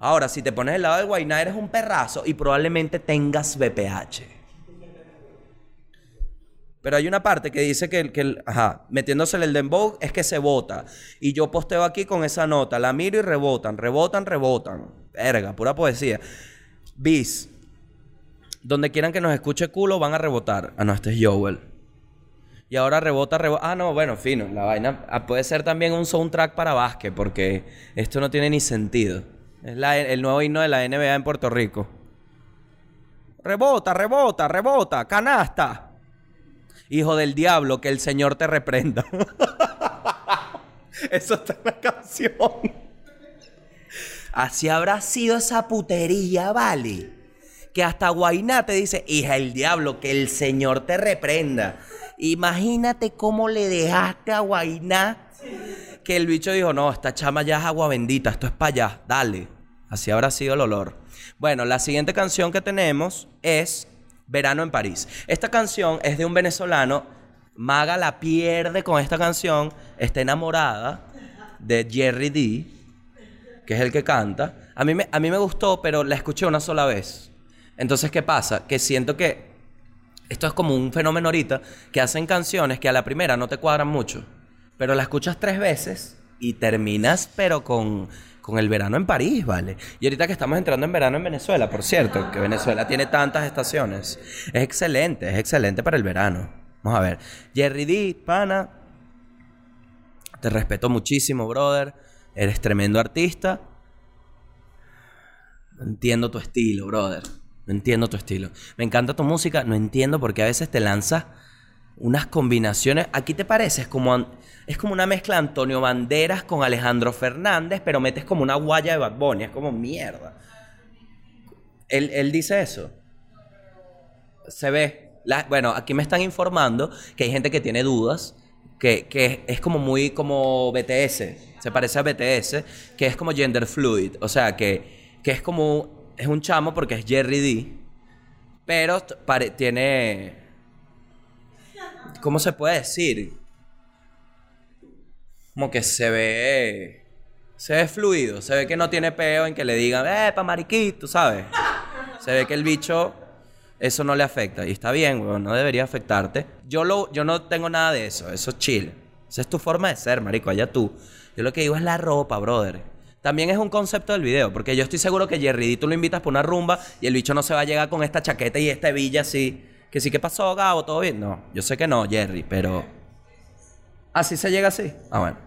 Ahora, si te pones del lado del Guainá, eres un perrazo y probablemente tengas BPH. Pero hay una parte que dice que, que ajá, metiéndosele el dembow es que se vota. Y yo posteo aquí con esa nota, la miro y rebotan, rebotan, rebotan. Verga, pura poesía. Bis, donde quieran que nos escuche culo van a rebotar. Ah, no, este es Joel. Y ahora rebota, rebota. Ah, no, bueno, fino. La vaina ah, puede ser también un soundtrack para básquet, porque esto no tiene ni sentido. Es la- el nuevo himno de la NBA en Puerto Rico. Rebota, rebota, rebota, canasta. Hijo del diablo, que el Señor te reprenda. Eso está en la canción. Así habrá sido esa putería, vale. Que hasta Guainá te dice, hija del diablo, que el Señor te reprenda. Imagínate cómo le dejaste a Guainá que el bicho dijo, no, esta chama ya es agua bendita, esto es para allá, dale. Así habrá sido el olor. Bueno, la siguiente canción que tenemos es Verano en París. Esta canción es de un venezolano. Maga la pierde con esta canción. Está enamorada de Jerry D, que es el que canta. A mí, me, a mí me gustó, pero la escuché una sola vez. Entonces, ¿qué pasa? Que siento que esto es como un fenómeno ahorita, que hacen canciones que a la primera no te cuadran mucho, pero la escuchas tres veces y terminas, pero con, con el verano en París, ¿vale? Y ahorita que estamos entrando en verano en Venezuela, por cierto, que Venezuela tiene tantas estaciones, es excelente, es excelente para el verano. Vamos a ver, Jerry D, pana, te respeto muchísimo, brother, eres tremendo artista. Entiendo tu estilo, brother. Entiendo tu estilo. Me encanta tu música, no entiendo por qué a veces te lanzas unas combinaciones. Aquí te pareces como es como una mezcla de Antonio Banderas con Alejandro Fernández, pero metes como una guaya de Bad Bunny. Es como mierda. Él, él dice eso. Se ve. Bueno, aquí me están informando que hay gente que tiene dudas, que, que es como muy como BTS, se parece a BTS, que es como gender fluid, o sea, que, que es como, es un chamo porque es Jerry D, pero tiene, ¿cómo se puede decir? Como que se ve, se ve fluido, se ve que no tiene peo en que le digan, eh, pa' mariquito, ¿sabes? Se ve que el bicho eso no le afecta. Y está bien, weón, no debería afectarte. Yo, lo, yo no tengo nada de eso, eso es chill. Esa es tu forma de ser, marico, allá tú. Yo lo que digo es la ropa, brother. También es un concepto del video, porque yo estoy seguro que Jerry D tú lo invitas por una rumba y el bicho no se va a llegar con esta chaqueta y esta hebilla así. Que sí, ¿qué pasó, Gabo? ¿Todo bien? No, yo sé que no, Jerry, pero... ¿Así se llega así? Ah, bueno.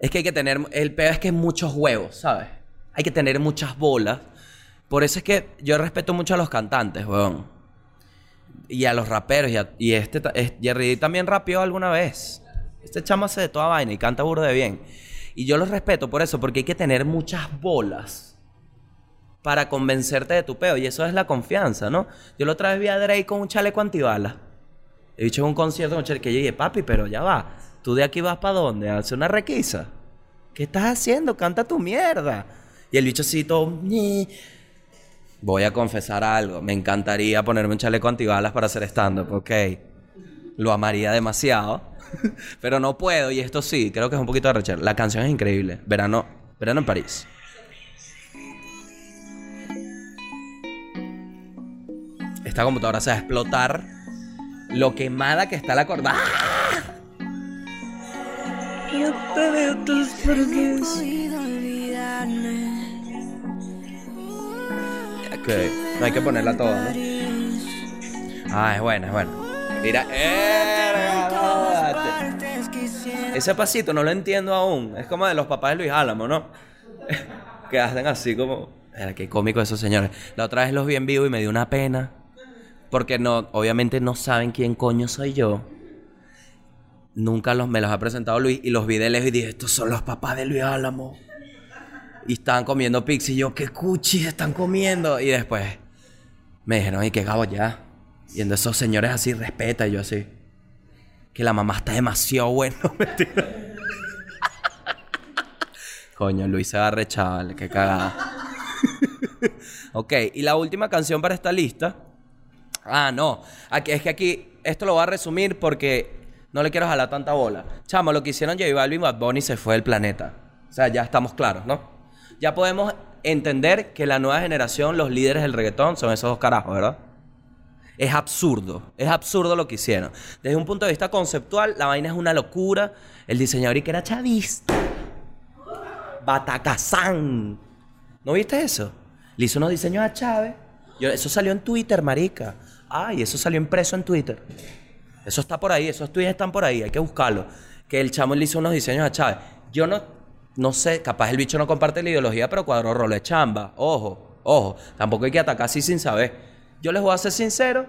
Es que hay que tener... El peor es que es muchos huevos, ¿sabes? Hay que tener muchas bolas. Por eso es que yo respeto mucho a los cantantes, weón. Y a los raperos. Y, este Jerry también rapeó alguna vez. Este chamo hace de toda vaina y canta burro de bien. Y yo lo respeto por eso, porque hay que tener muchas bolas para convencerte de tu peo. Y eso es la confianza, ¿no? Yo la otra vez vi a Drake con un chaleco antibalas. He dicho en un concierto con chaleco yo dije, papi, pero ya va. ¿Tú de aquí vas para dónde? ¿A hacer una requisa? ¿Qué estás haciendo? Canta tu mierda. Y el bicho así todo... "Ñe". Voy a confesar algo. Me encantaría ponerme un chaleco antibalas para hacer stand-up, ok. Lo amaría demasiado. Pero no puedo. Y esto sí, creo que es un poquito de rechar. La canción es increíble. Verano, verano en París. Esta computadora se va a explotar. Lo quemada que está la corda. ¡Ah! Te tus no hay que ponerla toda, ¿no? Ah, es buena, es buena. Mira, ¡eh! Ese pasito no lo entiendo aún. Es como de los papás de Luis Álamo, ¿no? que hacen así como. Era qué cómico esos señores. La otra vez los vi en vivo y me dio una pena. Porque no, obviamente no saben quién coño soy yo. Nunca los, me los ha presentado Luis y los vi de lejos y dije, estos son los papás de Luis Álamo. Y estaban comiendo pizza y yo, qué cuchis están comiendo. Y después me dijeron, y qué gabo ya. Viendo esos señores así, respeta. Y yo así, que la mamá está demasiado bueno. Coño, Luis se va a rechar, qué cagada. ok, y la última canción para esta lista. Ah, no. Aquí, es que aquí, esto lo voy a resumir porque no le quiero jalar tanta bola. Chamo, lo que hicieron J Balvin y Bad Bunny se fue del planeta. O sea, ya estamos claros, ¿no? Ya podemos entender que la nueva generación, los líderes del reggaetón, son esos dos carajos, ¿verdad? Es absurdo, es absurdo lo que hicieron. Desde un punto de vista conceptual, la vaina es una locura. El diseñador y que era chavista. Batacazán. ¿No viste eso? Le hizo unos diseños a Chávez. Yo, eso salió en Twitter, marica. Ay, eso salió impreso en Twitter. Eso está por ahí, esos tweets están por ahí, hay que buscarlo. Que el chamo le hizo unos diseños a Chávez. Yo no, no sé, capaz el bicho no comparte la ideología, pero cuadro rolo de chamba. Ojo, ojo. Tampoco hay que atacar así sin saber. Yo les voy a ser sincero.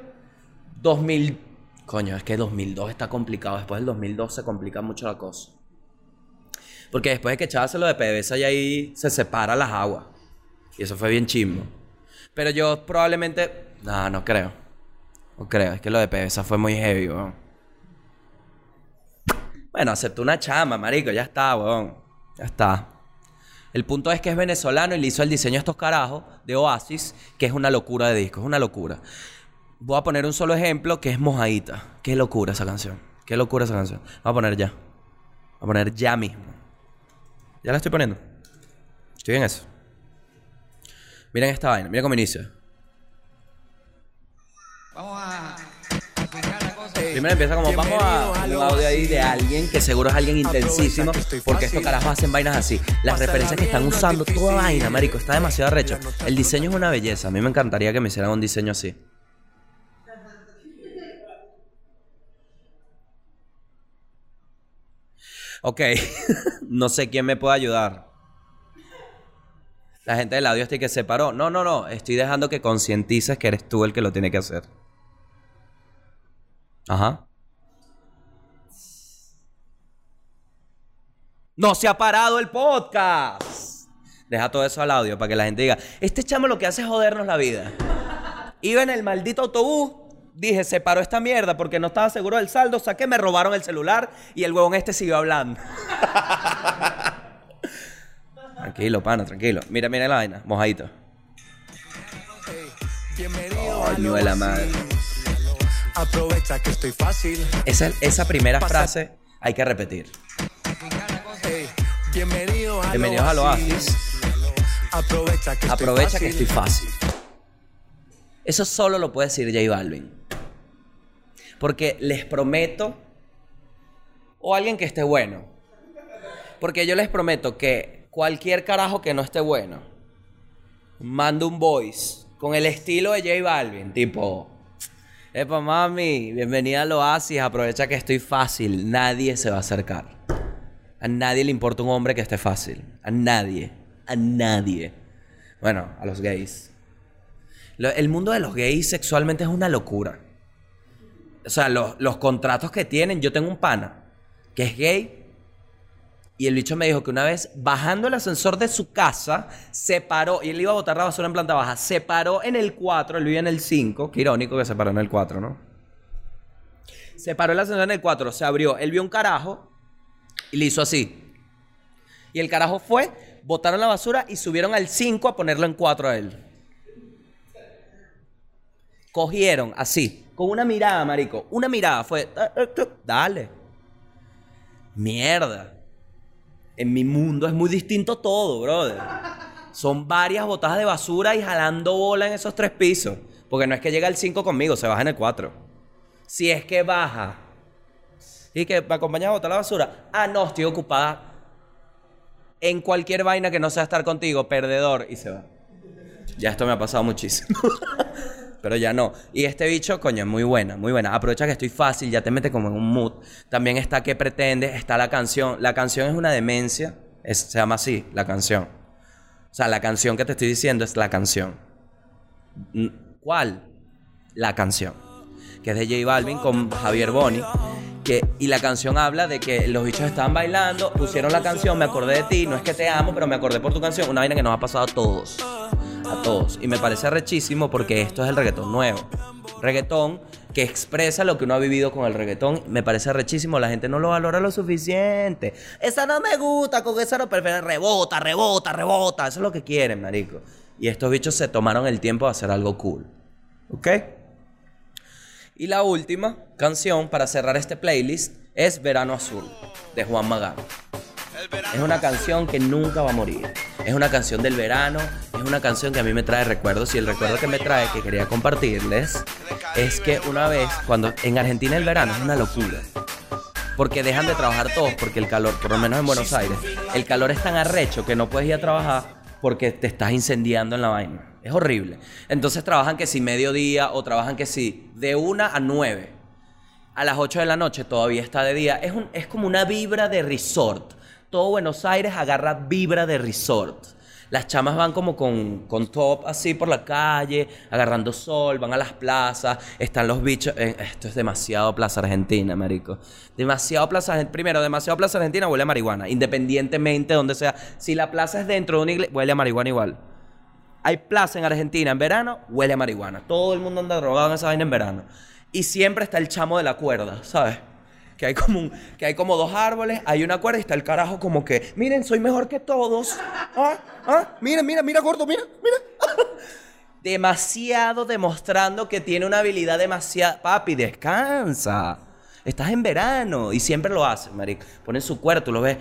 2000. Coño, es que 2002 está complicado. Después del 2002 se complica mucho la cosa. Porque después de que Chávez se lo de PDVSA y ahí se separa las aguas. Y eso fue bien chimbo. Pero yo probablemente. No, no creo. No creo. Es que lo de PDVSA fue muy heavy, weón. Bueno, aceptó una chama, marico. Ya está, weón. Ya está. El punto es que es venezolano y le hizo el diseño a estos carajos de Oasis, que es una locura de disco, es una locura. Voy a poner un solo ejemplo que es Mojadita. Qué locura esa canción. Qué locura esa canción. Voy a poner ya. Voy a poner ya mismo. Ya la estoy poniendo. Estoy en eso. Miren esta vaina, miren cómo inicia. Vamos a explicar la cosa. Primero empieza como vamos a un audio ahí de alguien que seguro es alguien intensísimo porque estos carajos hacen vainas así. Las referencias que están usando, toda vaina, marico, está demasiado recho. El diseño es una belleza. A mí me encantaría que me hicieran un diseño así. Ok, no sé quién me puede ayudar. La gente del audio este que se paró. No, no, no. Estoy dejando que concientices que eres tú el que lo tiene que hacer. Ajá. No se ha parado el podcast. Deja todo eso al audio para que la gente diga, este chamo lo que hace es jodernos la vida. Iba en el maldito autobús, dije, se paró esta mierda porque no estaba seguro del saldo, saqué, me robaron el celular y el huevón este siguió hablando. tranquilo, pana, tranquilo. Mira, mira la vaina, mojadito. Coño de la madre. Aprovecha que estoy fácil. Esa, esa primera frase hay que repetir. Bienvenido a Bienvenidos al Oasis. Aprovecha que Aprovecha que estoy estoy fácil. Eso solo lo puede decir J Balvin. Porque les prometo, o alguien que esté bueno, porque yo les prometo que cualquier carajo que no esté bueno, mando un voice con el estilo de J Balvin, tipo, Epa mami, bienvenida al Oasis, aprovecha que estoy fácil, nadie se va a acercar. A nadie le importa un hombre que esté fácil. A nadie. A nadie. Bueno, a los gays. El mundo de los gays sexualmente es una locura. O sea, los, los contratos que tienen. Yo tengo un pana que es gay. Y el bicho me dijo que una vez, bajando el ascensor de su casa, se paró, y él iba a botar la basura en planta baja, se paró en el 4, él vivía en el 5, qué irónico que se paró en el 4, ¿no? Se paró el ascensor en el 4, se abrió, él vio un carajo y le hizo así. Y el carajo fue, botaron la basura y subieron al 5 a ponerlo en 4 a él. Cogieron así, con una mirada, marico. Una mirada fue, "Ah, ah, ah, dale. Mierda. En mi mundo es muy distinto todo, brother. Son varias botadas de basura y jalando bola en esos tres pisos. Porque no es que llega el 5 conmigo, se baja en el 4. Si es que baja. Y que me acompañas a botar la basura. Ah, no, estoy ocupada en cualquier vaina que no sea estar contigo, perdedor. Y se va. Ya esto me ha pasado muchísimo. Pero ya no. Y este bicho, coño, es muy buena, muy buena. Aprovecha que estoy fácil, ya te mete como en un mood. También está ¿Qué pretendes? Está la canción. La canción es una demencia. Es- se llama así, la canción. O sea, la canción que te estoy diciendo es la canción. ¿Cuál? La canción. Que es de J Balvin con Javier Boni. Que, y la canción habla de que los bichos estaban bailando, pusieron la canción, me acordé de ti, no es que te amo, pero me acordé por tu canción. Una vaina que nos ha pasado a todos. A todos. Y me parece rechísimo porque esto es el reggaetón nuevo. Reggaetón que expresa lo que uno ha vivido con el reggaetón. Me parece rechísimo. La gente no lo valora lo suficiente. Esa no me gusta, con esa no prefiero. Rebota, rebota, rebota. Eso es lo que quieren, marico. Y estos bichos se tomaron el tiempo de hacer algo cool. ¿Ok? Y la última canción para cerrar este playlist es Verano Azul, de Juan Magán. Es una canción que nunca va a morir. Es una canción del verano, es una canción que a mí me trae recuerdos y el recuerdo que me trae, que quería compartirles, es que una vez, cuando en Argentina el verano es una locura. Porque dejan de trabajar todos, porque el calor, por lo menos en Buenos Aires, el calor es tan arrecho que no puedes ir a trabajar porque te estás incendiando en la vaina. Es horrible. Entonces trabajan que si mediodía o trabajan que si de una a nueve. A las 8 de la noche todavía está de día. Es, un, es como una vibra de resort. Todo Buenos Aires agarra vibra de resort. Las chamas van como con, con top así por la calle, agarrando sol, van a las plazas, están los bichos. eh, esto es demasiado Plaza Argentina, marico. Demasiado Plaza Argentina. Primero, demasiado Plaza Argentina huele a marihuana, independientemente de donde sea. Si la plaza es dentro de una iglesia, huele a marihuana igual. Hay plaza en Argentina en verano, huele a marihuana. Todo el mundo anda drogado en esa vaina en verano. Y siempre está el chamo de la cuerda, ¿sabes? Que hay como un- que hay como dos árboles, hay una cuerda y está el carajo como que, miren, soy mejor que todos. Ah, ah, mira, mira, mira, gordo, mira, mira. demasiado demostrando que tiene una habilidad demasiado. Papi, descansa. Estás en verano y siempre lo hace, marico. Ponen su cuerpo, lo ves.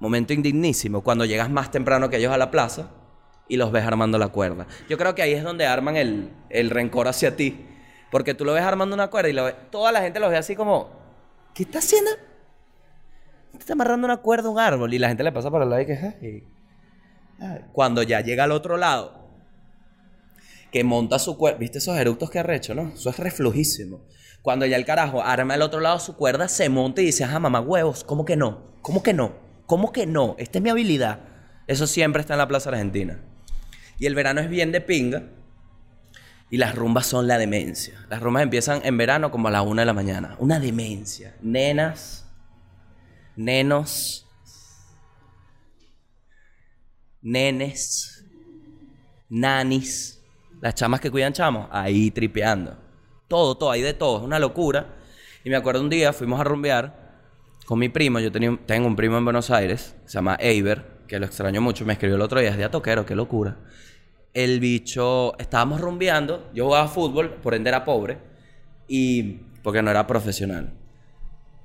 Momento indignísimo cuando llegas más temprano que ellos a la plaza y los ves armando la cuerda. Yo creo que ahí es donde arman el, el rencor hacia ti. Porque tú lo ves armando una cuerda y lo ves- toda la gente lo ve así como, ¿qué está haciendo? Está amarrando una cuerda a un árbol y la gente le pasa por el lado y que, "Ay". Ay. Cuando ya llega al otro lado, que monta su cuerda, ¿viste esos eructos que arrecho, no? Eso es reflujísimo. Cuando ya el carajo arma al otro lado su cuerda, se monta y dice, ajá, mamá, huevos, ¿cómo que no? ¿Cómo que no? ¿Cómo que no? Esta es mi habilidad. Eso siempre está en la Plaza Argentina. Y el verano es bien de pinga. Y las rumbas son la demencia. Las rumbas empiezan en verano como a las una de la mañana. Una demencia. Nenas, nenos, nenes, nanis, las chamas que cuidan chamos, ahí tripeando. Todo, todo, hay de todo, es una locura. Y me acuerdo un día, fuimos a rumbear con mi primo, yo tenía, tengo un primo en Buenos Aires, se llama Eiber, que lo extraño mucho, me escribió el otro día, es de toquero, qué locura. El bicho, estábamos rumbeando, yo jugaba fútbol, por ende era pobre, y porque no era profesional.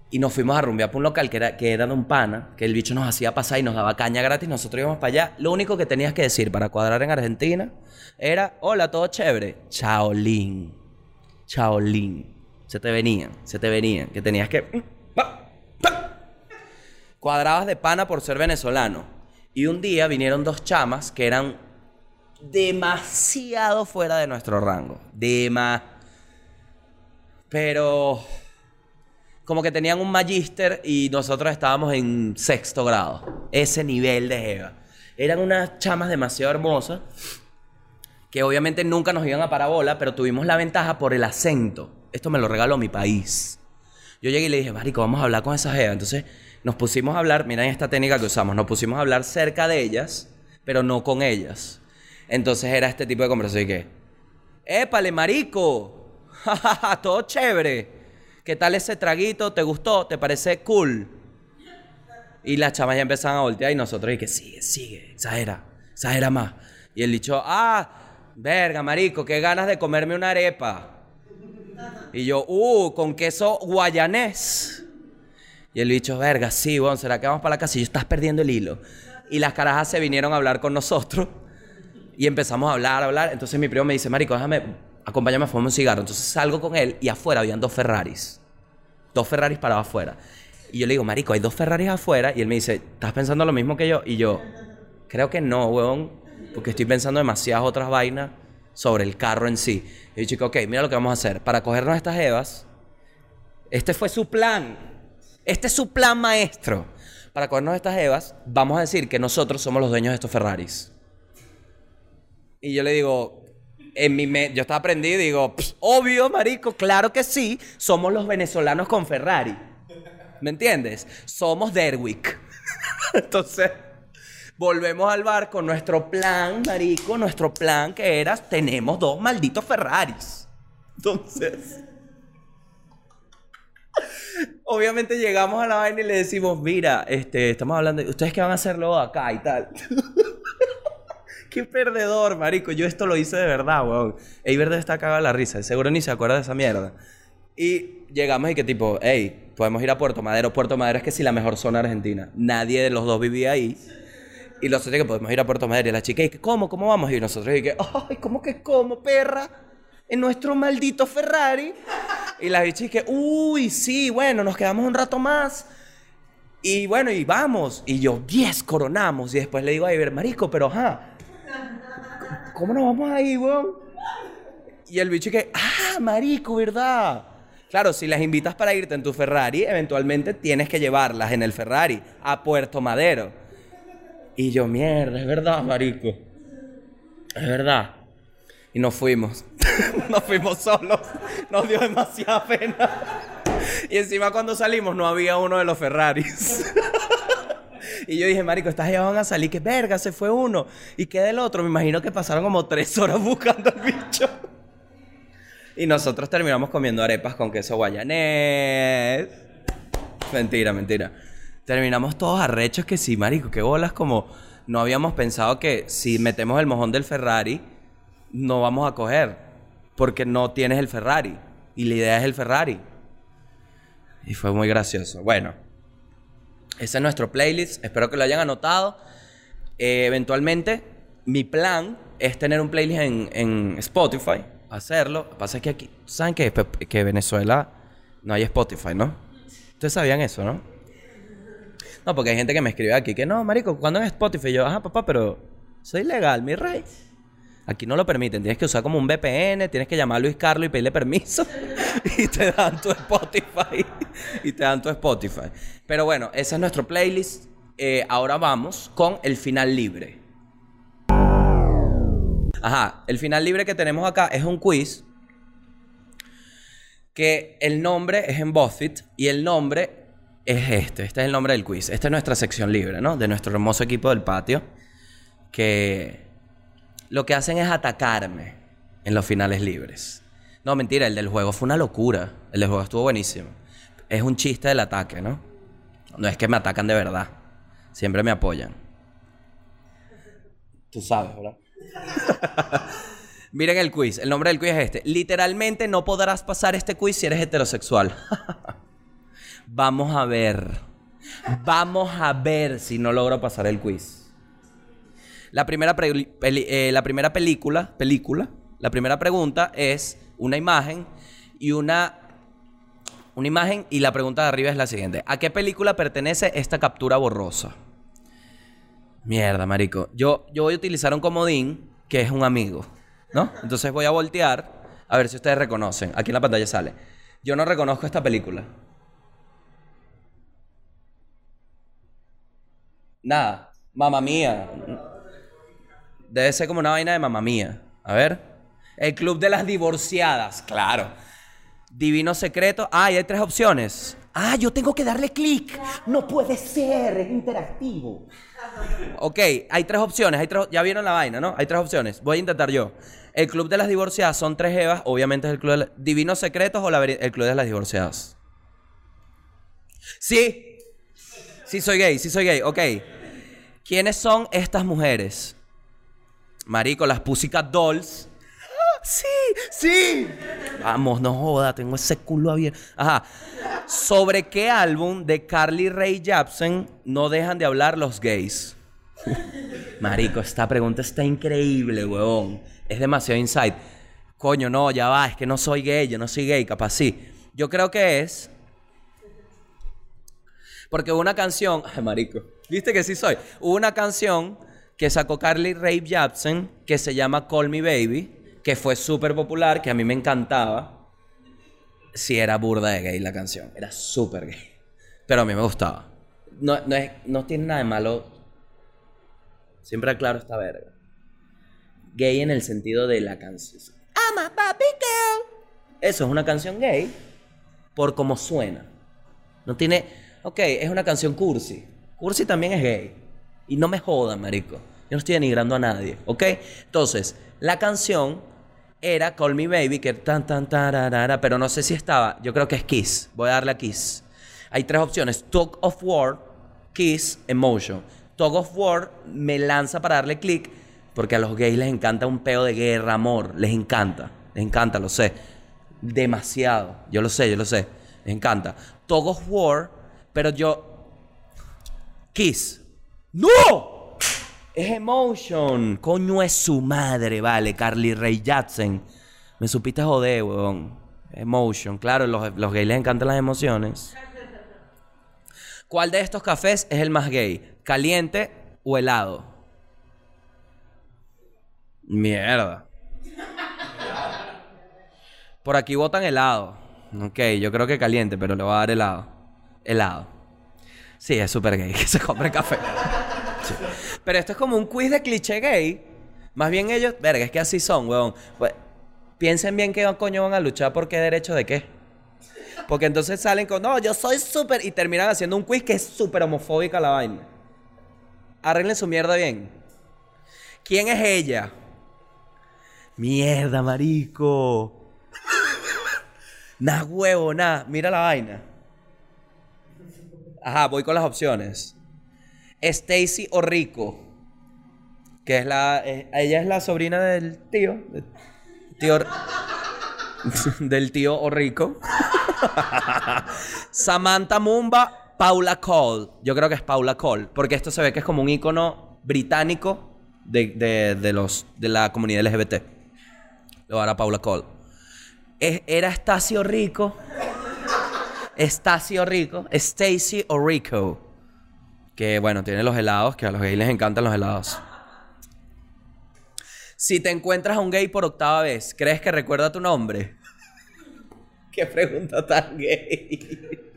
Y nos fuimos a rumbear por un local que era, que de un pana, que el bicho nos hacía pasar y nos daba caña gratis, nosotros íbamos para allá. Lo único que tenías que decir para cuadrar en Argentina era, hola, todo chévere, chaolín, chaolín. Se te venían, se te venían, que tenías que... mm. Cuadrabas de pana por ser venezolano. Y un día vinieron dos chamas que eran demasiado fuera de nuestro rango. Dema... Pero como que tenían un magíster y nosotros estábamos en sexto grado. Ese nivel de jeva. Eran unas chamas demasiado hermosas que obviamente nunca nos iban a parabola, pero tuvimos la ventaja por el acento. Esto me lo regaló mi país. Yo llegué y le dije, marico, vamos a hablar con esa jeva. Entonces, nos pusimos a hablar, miren esta técnica que usamos, nos pusimos a hablar cerca de ellas, pero no con ellas. Entonces era este tipo de conversación que, épale, marico, todo chévere. ¿Qué tal ese traguito? ¿Te gustó? ¿Te parece cool? Y las chamas ya empezaban a voltear y nosotros y que sigue, sigue, exagera, exagera más. Y el dicho, ah, verga, marico, qué ganas de comerme una arepa. Y yo, uh, con queso guayanés. Y el bicho, verga, sí, bueno, ¿será que vamos para la casa? Y yo, estás perdiendo el hilo. Y las carajas se vinieron a hablar con nosotros. Y empezamos a hablar, a hablar. Entonces mi primo me dice, marico, déjame, acompáñame a fumar un cigarro. Entonces salgo con él y afuera habían dos Ferraris. Dos Ferraris parados afuera. Y yo le digo, marico, hay dos Ferraris afuera. Y él me dice, ¿estás pensando lo mismo que yo? Y yo, creo que no, weón. Porque estoy pensando demasiadas otras vainas sobre el carro en sí. Y yo, chico, ok, mira lo que vamos a hacer. Para cogernos estas evas, este fue su plan. Este es su plan maestro. Para cogernos estas evas, vamos a decir que nosotros somos los dueños de estos Ferraris. Y yo le digo, en mi me- yo estaba aprendido y digo, "Pss, obvio, marico, claro que sí, somos los venezolanos con Ferrari. ¿Me entiendes? Somos Derwick. Entonces, volvemos al bar con nuestro plan, marico, nuestro plan que era, tenemos dos malditos Ferraris. Entonces, obviamente llegamos a la vaina y le decimos, mira, este, estamos hablando, de, ustedes qué van a hacerlo acá y tal. Qué perdedor, marico. Yo esto lo hice de verdad, weón. Eiber debe estar cagado la risa. Seguro ni se acuerda de esa mierda. Y llegamos y que tipo, hey, podemos ir a Puerto Madero. Puerto Madero es que sí la mejor zona argentina. Nadie de los dos vivía ahí. Y nosotros que podemos ir a Puerto Madero. Y la chica, y que, ¿cómo? ¿Cómo vamos? Y nosotros, y que, ay, ¿cómo que cómo, perra? En nuestro maldito Ferrari. Y la bicha, que, uy, sí, bueno, nos quedamos un rato más. Y bueno, y vamos. Y yo, 10 coronamos. Y después le digo a Iber, marico, pero ajá. ¿Cómo nos vamos ahí, weón? Y el bicho que, ah, marico, ¿verdad? Claro, si las invitas para irte en tu Ferrari, eventualmente tienes que llevarlas en el Ferrari a Puerto Madero. Y yo, mierda, es verdad, marico. Es verdad. Y nos fuimos. nos fuimos solos. Nos dio demasiada pena. Y encima cuando salimos no había uno de los Ferraris. Y yo dije, marico, estas ya van a salir. Que verga, se fue uno. Y queda el otro. Me imagino que pasaron como tres horas buscando al bicho. Y nosotros terminamos comiendo arepas con queso guayanés. Mentira, mentira. Terminamos todos arrechos que sí, marico. Qué bolas como... No habíamos pensado que si metemos el mojón del Ferrari, no vamos a coger. Porque no tienes el Ferrari. Y la idea es el Ferrari. Y fue muy gracioso. Bueno. Ese es nuestro playlist. Espero que lo hayan anotado. Eh, eventualmente, mi plan es tener un playlist en, en Spotify. Hacerlo. Lo que pasa es que aquí, ¿saben que, que Venezuela no hay Spotify, no? Ustedes sabían eso, ¿no? No, porque hay gente que me escribe aquí que no, marico, ¿cuándo es Spotify? Yo, ajá, papá, pero soy legal, mi rey. Aquí no lo permiten. Tienes que usar como un VPN, tienes que llamar a Luis Carlos y pedirle permiso. y te dan tu Spotify. y te dan tu Spotify. Pero bueno, ese es nuestro playlist. Eh, ahora vamos con el final libre. Ajá, el final libre que tenemos acá es un quiz. Que el nombre es en BuzzFeed y el nombre es este. Este es el nombre del quiz. Esta es nuestra sección libre, ¿no? De nuestro hermoso equipo del patio. Que lo que hacen es atacarme en los finales libres. No, mentira, el del juego fue una locura. El del juego estuvo buenísimo. Es un chiste del ataque, ¿no? No es que me atacan de verdad. Siempre me apoyan. Tú sabes, ¿verdad? Miren el quiz. El nombre del quiz es este. Literalmente no podrás pasar este quiz si eres heterosexual. Vamos a ver. Vamos a ver si no logro pasar el quiz. La primera, peli- eh, la primera película, película, la primera pregunta es una imagen y una, una imagen y la pregunta de arriba es la siguiente. ¿A qué película pertenece esta captura borrosa? Mierda, marico. Yo, yo voy a utilizar un comodín que es un amigo, ¿no? Entonces voy a voltear a ver si ustedes reconocen. Aquí en la pantalla sale. Yo no reconozco esta película. Nada. Mamma mía. Debe ser como una vaina de mamá mía. A ver. El Club de las Divorciadas, claro. Divino Secreto. Ah, y hay tres opciones. Ah, yo tengo que darle clic. No puede ser, es interactivo. Ok, hay tres opciones. Hay tres, ya vieron la vaina, ¿no? Hay tres opciones. Voy a intentar yo. El Club de las Divorciadas son tres Evas. Obviamente es el Club de la- Divinos Secretos o la el Club de las Divorciadas. Sí. Sí soy gay, sí soy gay. Ok. ¿Quiénes son estas mujeres? Marico, las Pussycat Dolls. ¡Ah, Sí, sí. Vamos, no joda, tengo ese culo abierto. Ajá. ¿Sobre qué álbum de Carly Rae Jepsen no dejan de hablar los gays? Marico, esta pregunta está increíble, huevón. Es demasiado insight. Coño, no, ya va, es que no soy gay, yo no soy gay, capaz sí. Yo creo que es. Porque hubo una canción. Ay, marico. ¿Viste que sí soy? Hubo una canción que sacó Carly Rae Jepsen que se llama Call Me Baby, que fue súper popular, que a mí me encantaba. Sí, era burda de gay la canción. Era súper gay. Pero a mí me gustaba. No, no, es- no tiene nada de malo. Siempre aclaro esta verga. Gay en el sentido de la canción. I'm a. Eso es una canción gay por cómo suena. No tiene. Ok, es una canción cursi. Cursi también es gay. Y no me jodan, marico. Yo no estoy denigrando a nadie, ¿ok? Entonces, la canción era Call Me Baby, que tan tan tararara, pero no sé si estaba. Yo creo que es Kiss. Voy a darle a Kiss. Hay tres opciones: Talk of War, Kiss, Emotion. Talk of War me lanza para darle clic porque a los gays les encanta un peo de guerra, amor. Les encanta. Les encanta, lo sé. Demasiado. Yo lo sé, yo lo sé. Les encanta. Talk of War, pero yo. Kiss. ¡No! Es Emotion. Coño es su madre, vale. Carly Rae Jepsen. Me supiste joder, weón. Emotion. Claro, los, los gays les encantan las emociones. ¿Cuál de estos cafés es el más gay? ¿Caliente o helado? Mierda. Por aquí votan helado. Ok, yo creo que caliente, pero le voy a dar helado. Helado. Sí, es súper gay que se compre café. Pero esto es como un quiz de cliché gay. Más bien ellos, verga, es que así son, weón. Pues, piensen bien qué coño van a luchar por qué derecho de qué. Porque entonces salen con, no, yo soy súper. Y terminan haciendo un quiz que es súper homofóbica la vaina. Arreglen su mierda bien. ¿Quién es ella? Mierda, marico. Nah, huevo, nah. Mira la vaina. Ajá, voy con las opciones. Stacy o Rico. Que es la. eh, ella es la sobrina del tío. del tío. del tío Orrico. Samantha Mumba, Paula Cole. Yo creo que es Paula Cole. Porque esto se ve que es como un icono británico de, de- de los, de la comunidad LGBT. Dar a Paula Cole. Era Estacio Rico. Estacio Rico. Stacy o Rico. Que bueno, tiene los helados, que a los gays les encantan los helados. Si te encuentras a un gay por octava vez, ¿crees que recuerda tu nombre? Qué pregunta tan gay.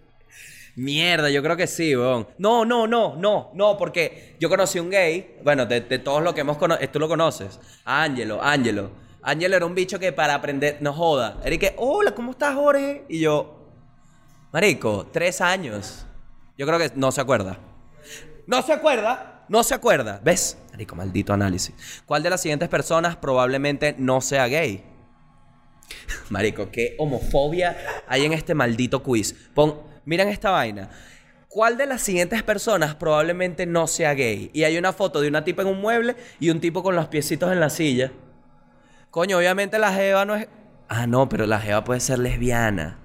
Mierda, yo creo que sí, weón. No, no, no, no, no, porque yo conocí un gay, bueno, de, todos los que hemos conocido, tú lo conoces, Ángelo, Ángelo. Ángelo era un bicho que para aprender, no joda. Era hola, ¿cómo estás, Jorge? Y yo, marico, tres años. Yo creo que no se acuerda. No se acuerda, no se acuerda. ¿Ves? Marico, maldito análisis. ¿Cuál de las siguientes personas probablemente no sea gay? Marico, qué homofobia hay en este maldito quiz. Pon, miren esta vaina. ¿Cuál de las siguientes personas probablemente no sea gay? Y hay una foto de una tipa en un mueble y un tipo con los piecitos en la silla. Coño, obviamente la jeva no es... Ah, no, pero la jeva puede ser lesbiana.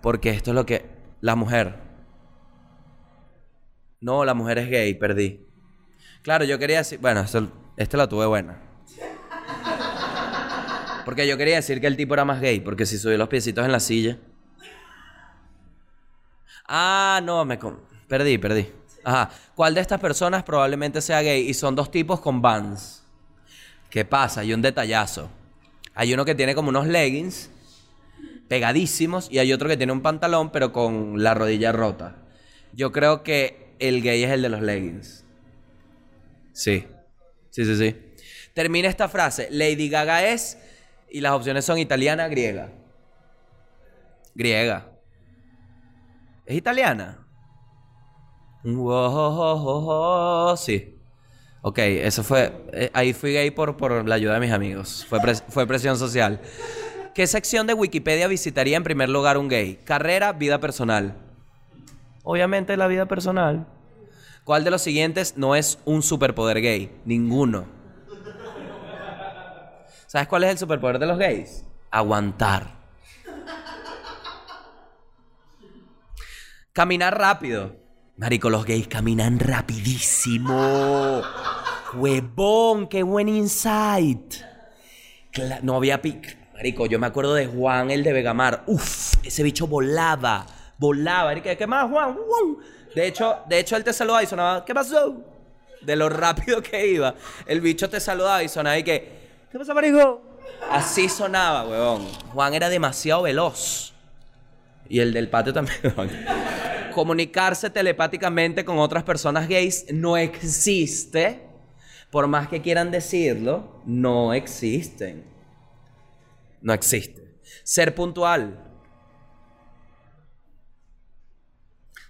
Porque esto es lo que... La mujer. No, la mujer es gay, perdí. Claro, yo quería decir... Bueno, esto, esta la tuve buena. Porque yo quería decir que el tipo era más gay, porque si subió los piecitos en la silla. Ah, no, me perdí, perdí. Ajá. ¿Cuál de estas personas probablemente sea gay? Y son dos tipos con vans. ¿Qué pasa? Hay un detallazo. Hay uno que tiene como unos leggings pegadísimos y hay otro que tiene un pantalón pero con la rodilla rota. Yo creo que el gay es el de los leggings. Sí. Sí, sí, sí. Termina esta frase. Lady Gaga es... Y las opciones son italiana, griega. Griega. ¿Es italiana? Wow, sí. Ok, eso fue. eh, ahí fui gay por, por la ayuda de mis amigos. Fue, fue presión social. ¿Qué sección de Wikipedia visitaría en primer lugar un gay? Carrera, vida personal. Obviamente la vida personal. ¿Cuál de los siguientes no es un superpoder gay? Ninguno. ¿Sabes cuál es el superpoder de los gays? Aguantar. Caminar rápido. Marico, los gays caminan rapidísimo. Huevón, qué buen insight. No había pic. Marico, yo me acuerdo de Juan, el de Vegamar. Uf, ese bicho volaba. Volaba. Marico, ¿qué más, Juan? De hecho, de hecho, él te saludaba y sonaba, ¿qué pasó? De lo rápido que iba. El bicho te saludaba y sonaba y que, ¿qué pasa, marico? Así sonaba, huevón. Juan era demasiado veloz. Y el del patio también. Comunicarse telepáticamente con otras personas gays no existe. Por más que quieran decirlo, no existen. No existe. Ser puntual.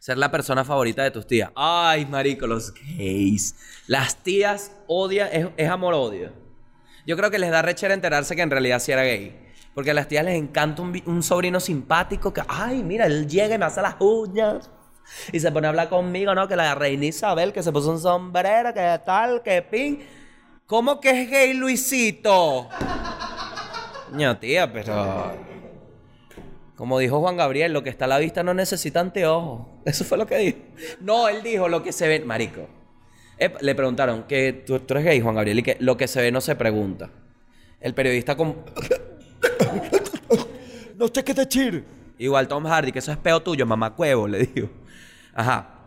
Ser la persona favorita de tus tías. Ay, marico, los gays. Las tías odian, es, amor-odio. Yo creo que les da rechera enterarse que en realidad sí era gay. Porque a las tías les encanta un, sobrino simpático que, ay, mira, él llega y me hace las uñas. Y se pone a hablar conmigo, ¿no? Que la reina Isabel, que se puso un sombrero, que tal, que pin. ¿Cómo que es gay Luisito? Ño, tía, pero... Como dijo Juan Gabriel, lo que está a la vista no necesita anteojos. Eso fue lo que dijo. No, él dijo lo que se ve... Marico. Le preguntaron que tú, tú eres gay, Juan Gabriel, y que lo que se ve no se pregunta. El periodista con... no sé qué decir. Igual Tom Hardy, que eso es peo tuyo, mamacuevo, le digo. Ajá.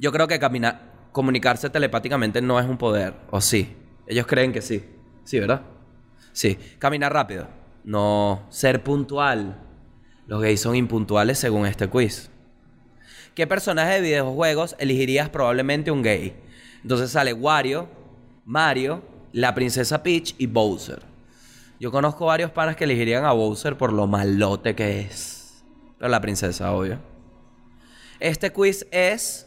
Yo creo que caminar, comunicarse telepáticamente no es un poder, ¿o sí? Ellos creen que sí. Sí, ¿verdad? Sí. Caminar rápido. No. Ser puntual. Los gays son impuntuales según este quiz. ¿Qué personaje de videojuegos elegirías probablemente un gay? Entonces sale Wario, Mario, la princesa Peach y Bowser. Yo conozco varios panas que elegirían a Bowser por lo malote que es. Pero la princesa, obvio. Este quiz es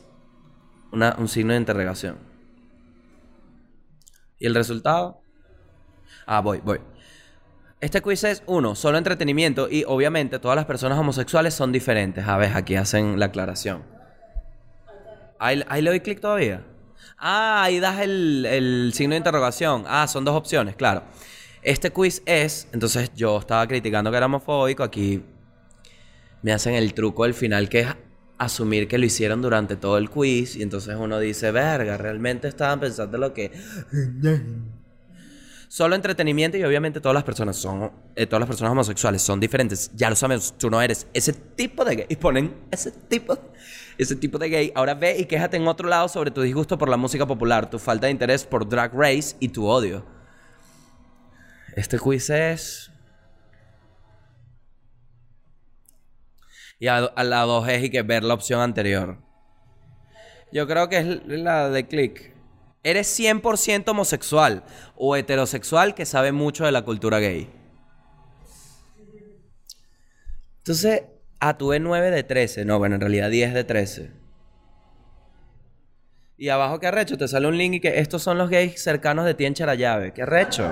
una- un signo de interrogación. ¿Y el resultado? Ah, voy, voy. Este quiz es, uno, solo entretenimiento y obviamente todas las personas homosexuales son diferentes. A ver, aquí hacen la aclaración. Ahí, le doy clic todavía. Ah, ahí das el, el signo de interrogación. Ah, son dos opciones, claro. Este quiz es, entonces yo estaba criticando que era homofóbico, aquí me hacen el truco del final que es asumir que lo hicieron durante todo el quiz y entonces uno dice, verga, realmente estaban pensando lo que... Solo entretenimiento y obviamente todas las personas son, eh, todas las personas homosexuales son diferentes. Ya lo sabemos, tú no eres ese tipo de gay. Y ponen ese tipo, ese tipo de gay. Ahora ve y quéjate en otro lado sobre tu disgusto por la música popular, tu falta de interés por Drag Race y tu odio. Este quiz es... Y a, a la 2 es y que ver la opción anterior. Yo creo que es la de click. ¿Eres 100% homosexual o heterosexual que sabe mucho de la cultura gay? Entonces, ah, tuve 9 de 13. No, bueno, en realidad 10 de 13. Y abajo, ¿qué arrecho? Te sale un link y que estos son los gays cercanos de ti en Charallave. ¿Qué arrecho?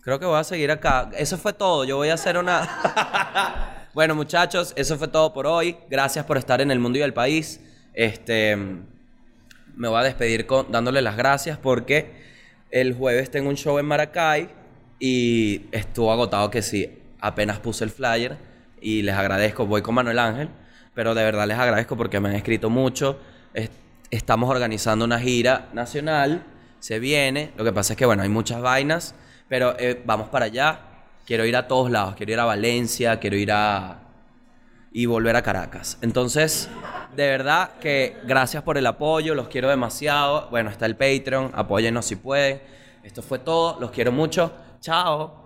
Creo que voy a seguir acá. Eso fue todo. Yo voy a hacer una... bueno, muchachos, eso fue todo por hoy. Gracias por estar en el mundo y el país. Este... Me voy a despedir con, dándole las gracias porque el jueves tengo un show en Maracay y estuvo agotado que sí. Apenas puse el flyer y les agradezco. Voy con Manuel Ángel, pero de verdad les agradezco porque me han escrito mucho. Es- estamos organizando una gira nacional. Se viene. Lo que pasa es que, bueno, hay muchas vainas, pero eh, vamos para allá. Quiero ir a todos lados. Quiero ir a Valencia, quiero ir a, y volver a Caracas. Entonces, de verdad que gracias por el apoyo, los quiero demasiado. Bueno, está el Patreon, apóyennos si pueden. Esto fue todo, los quiero mucho. Chao.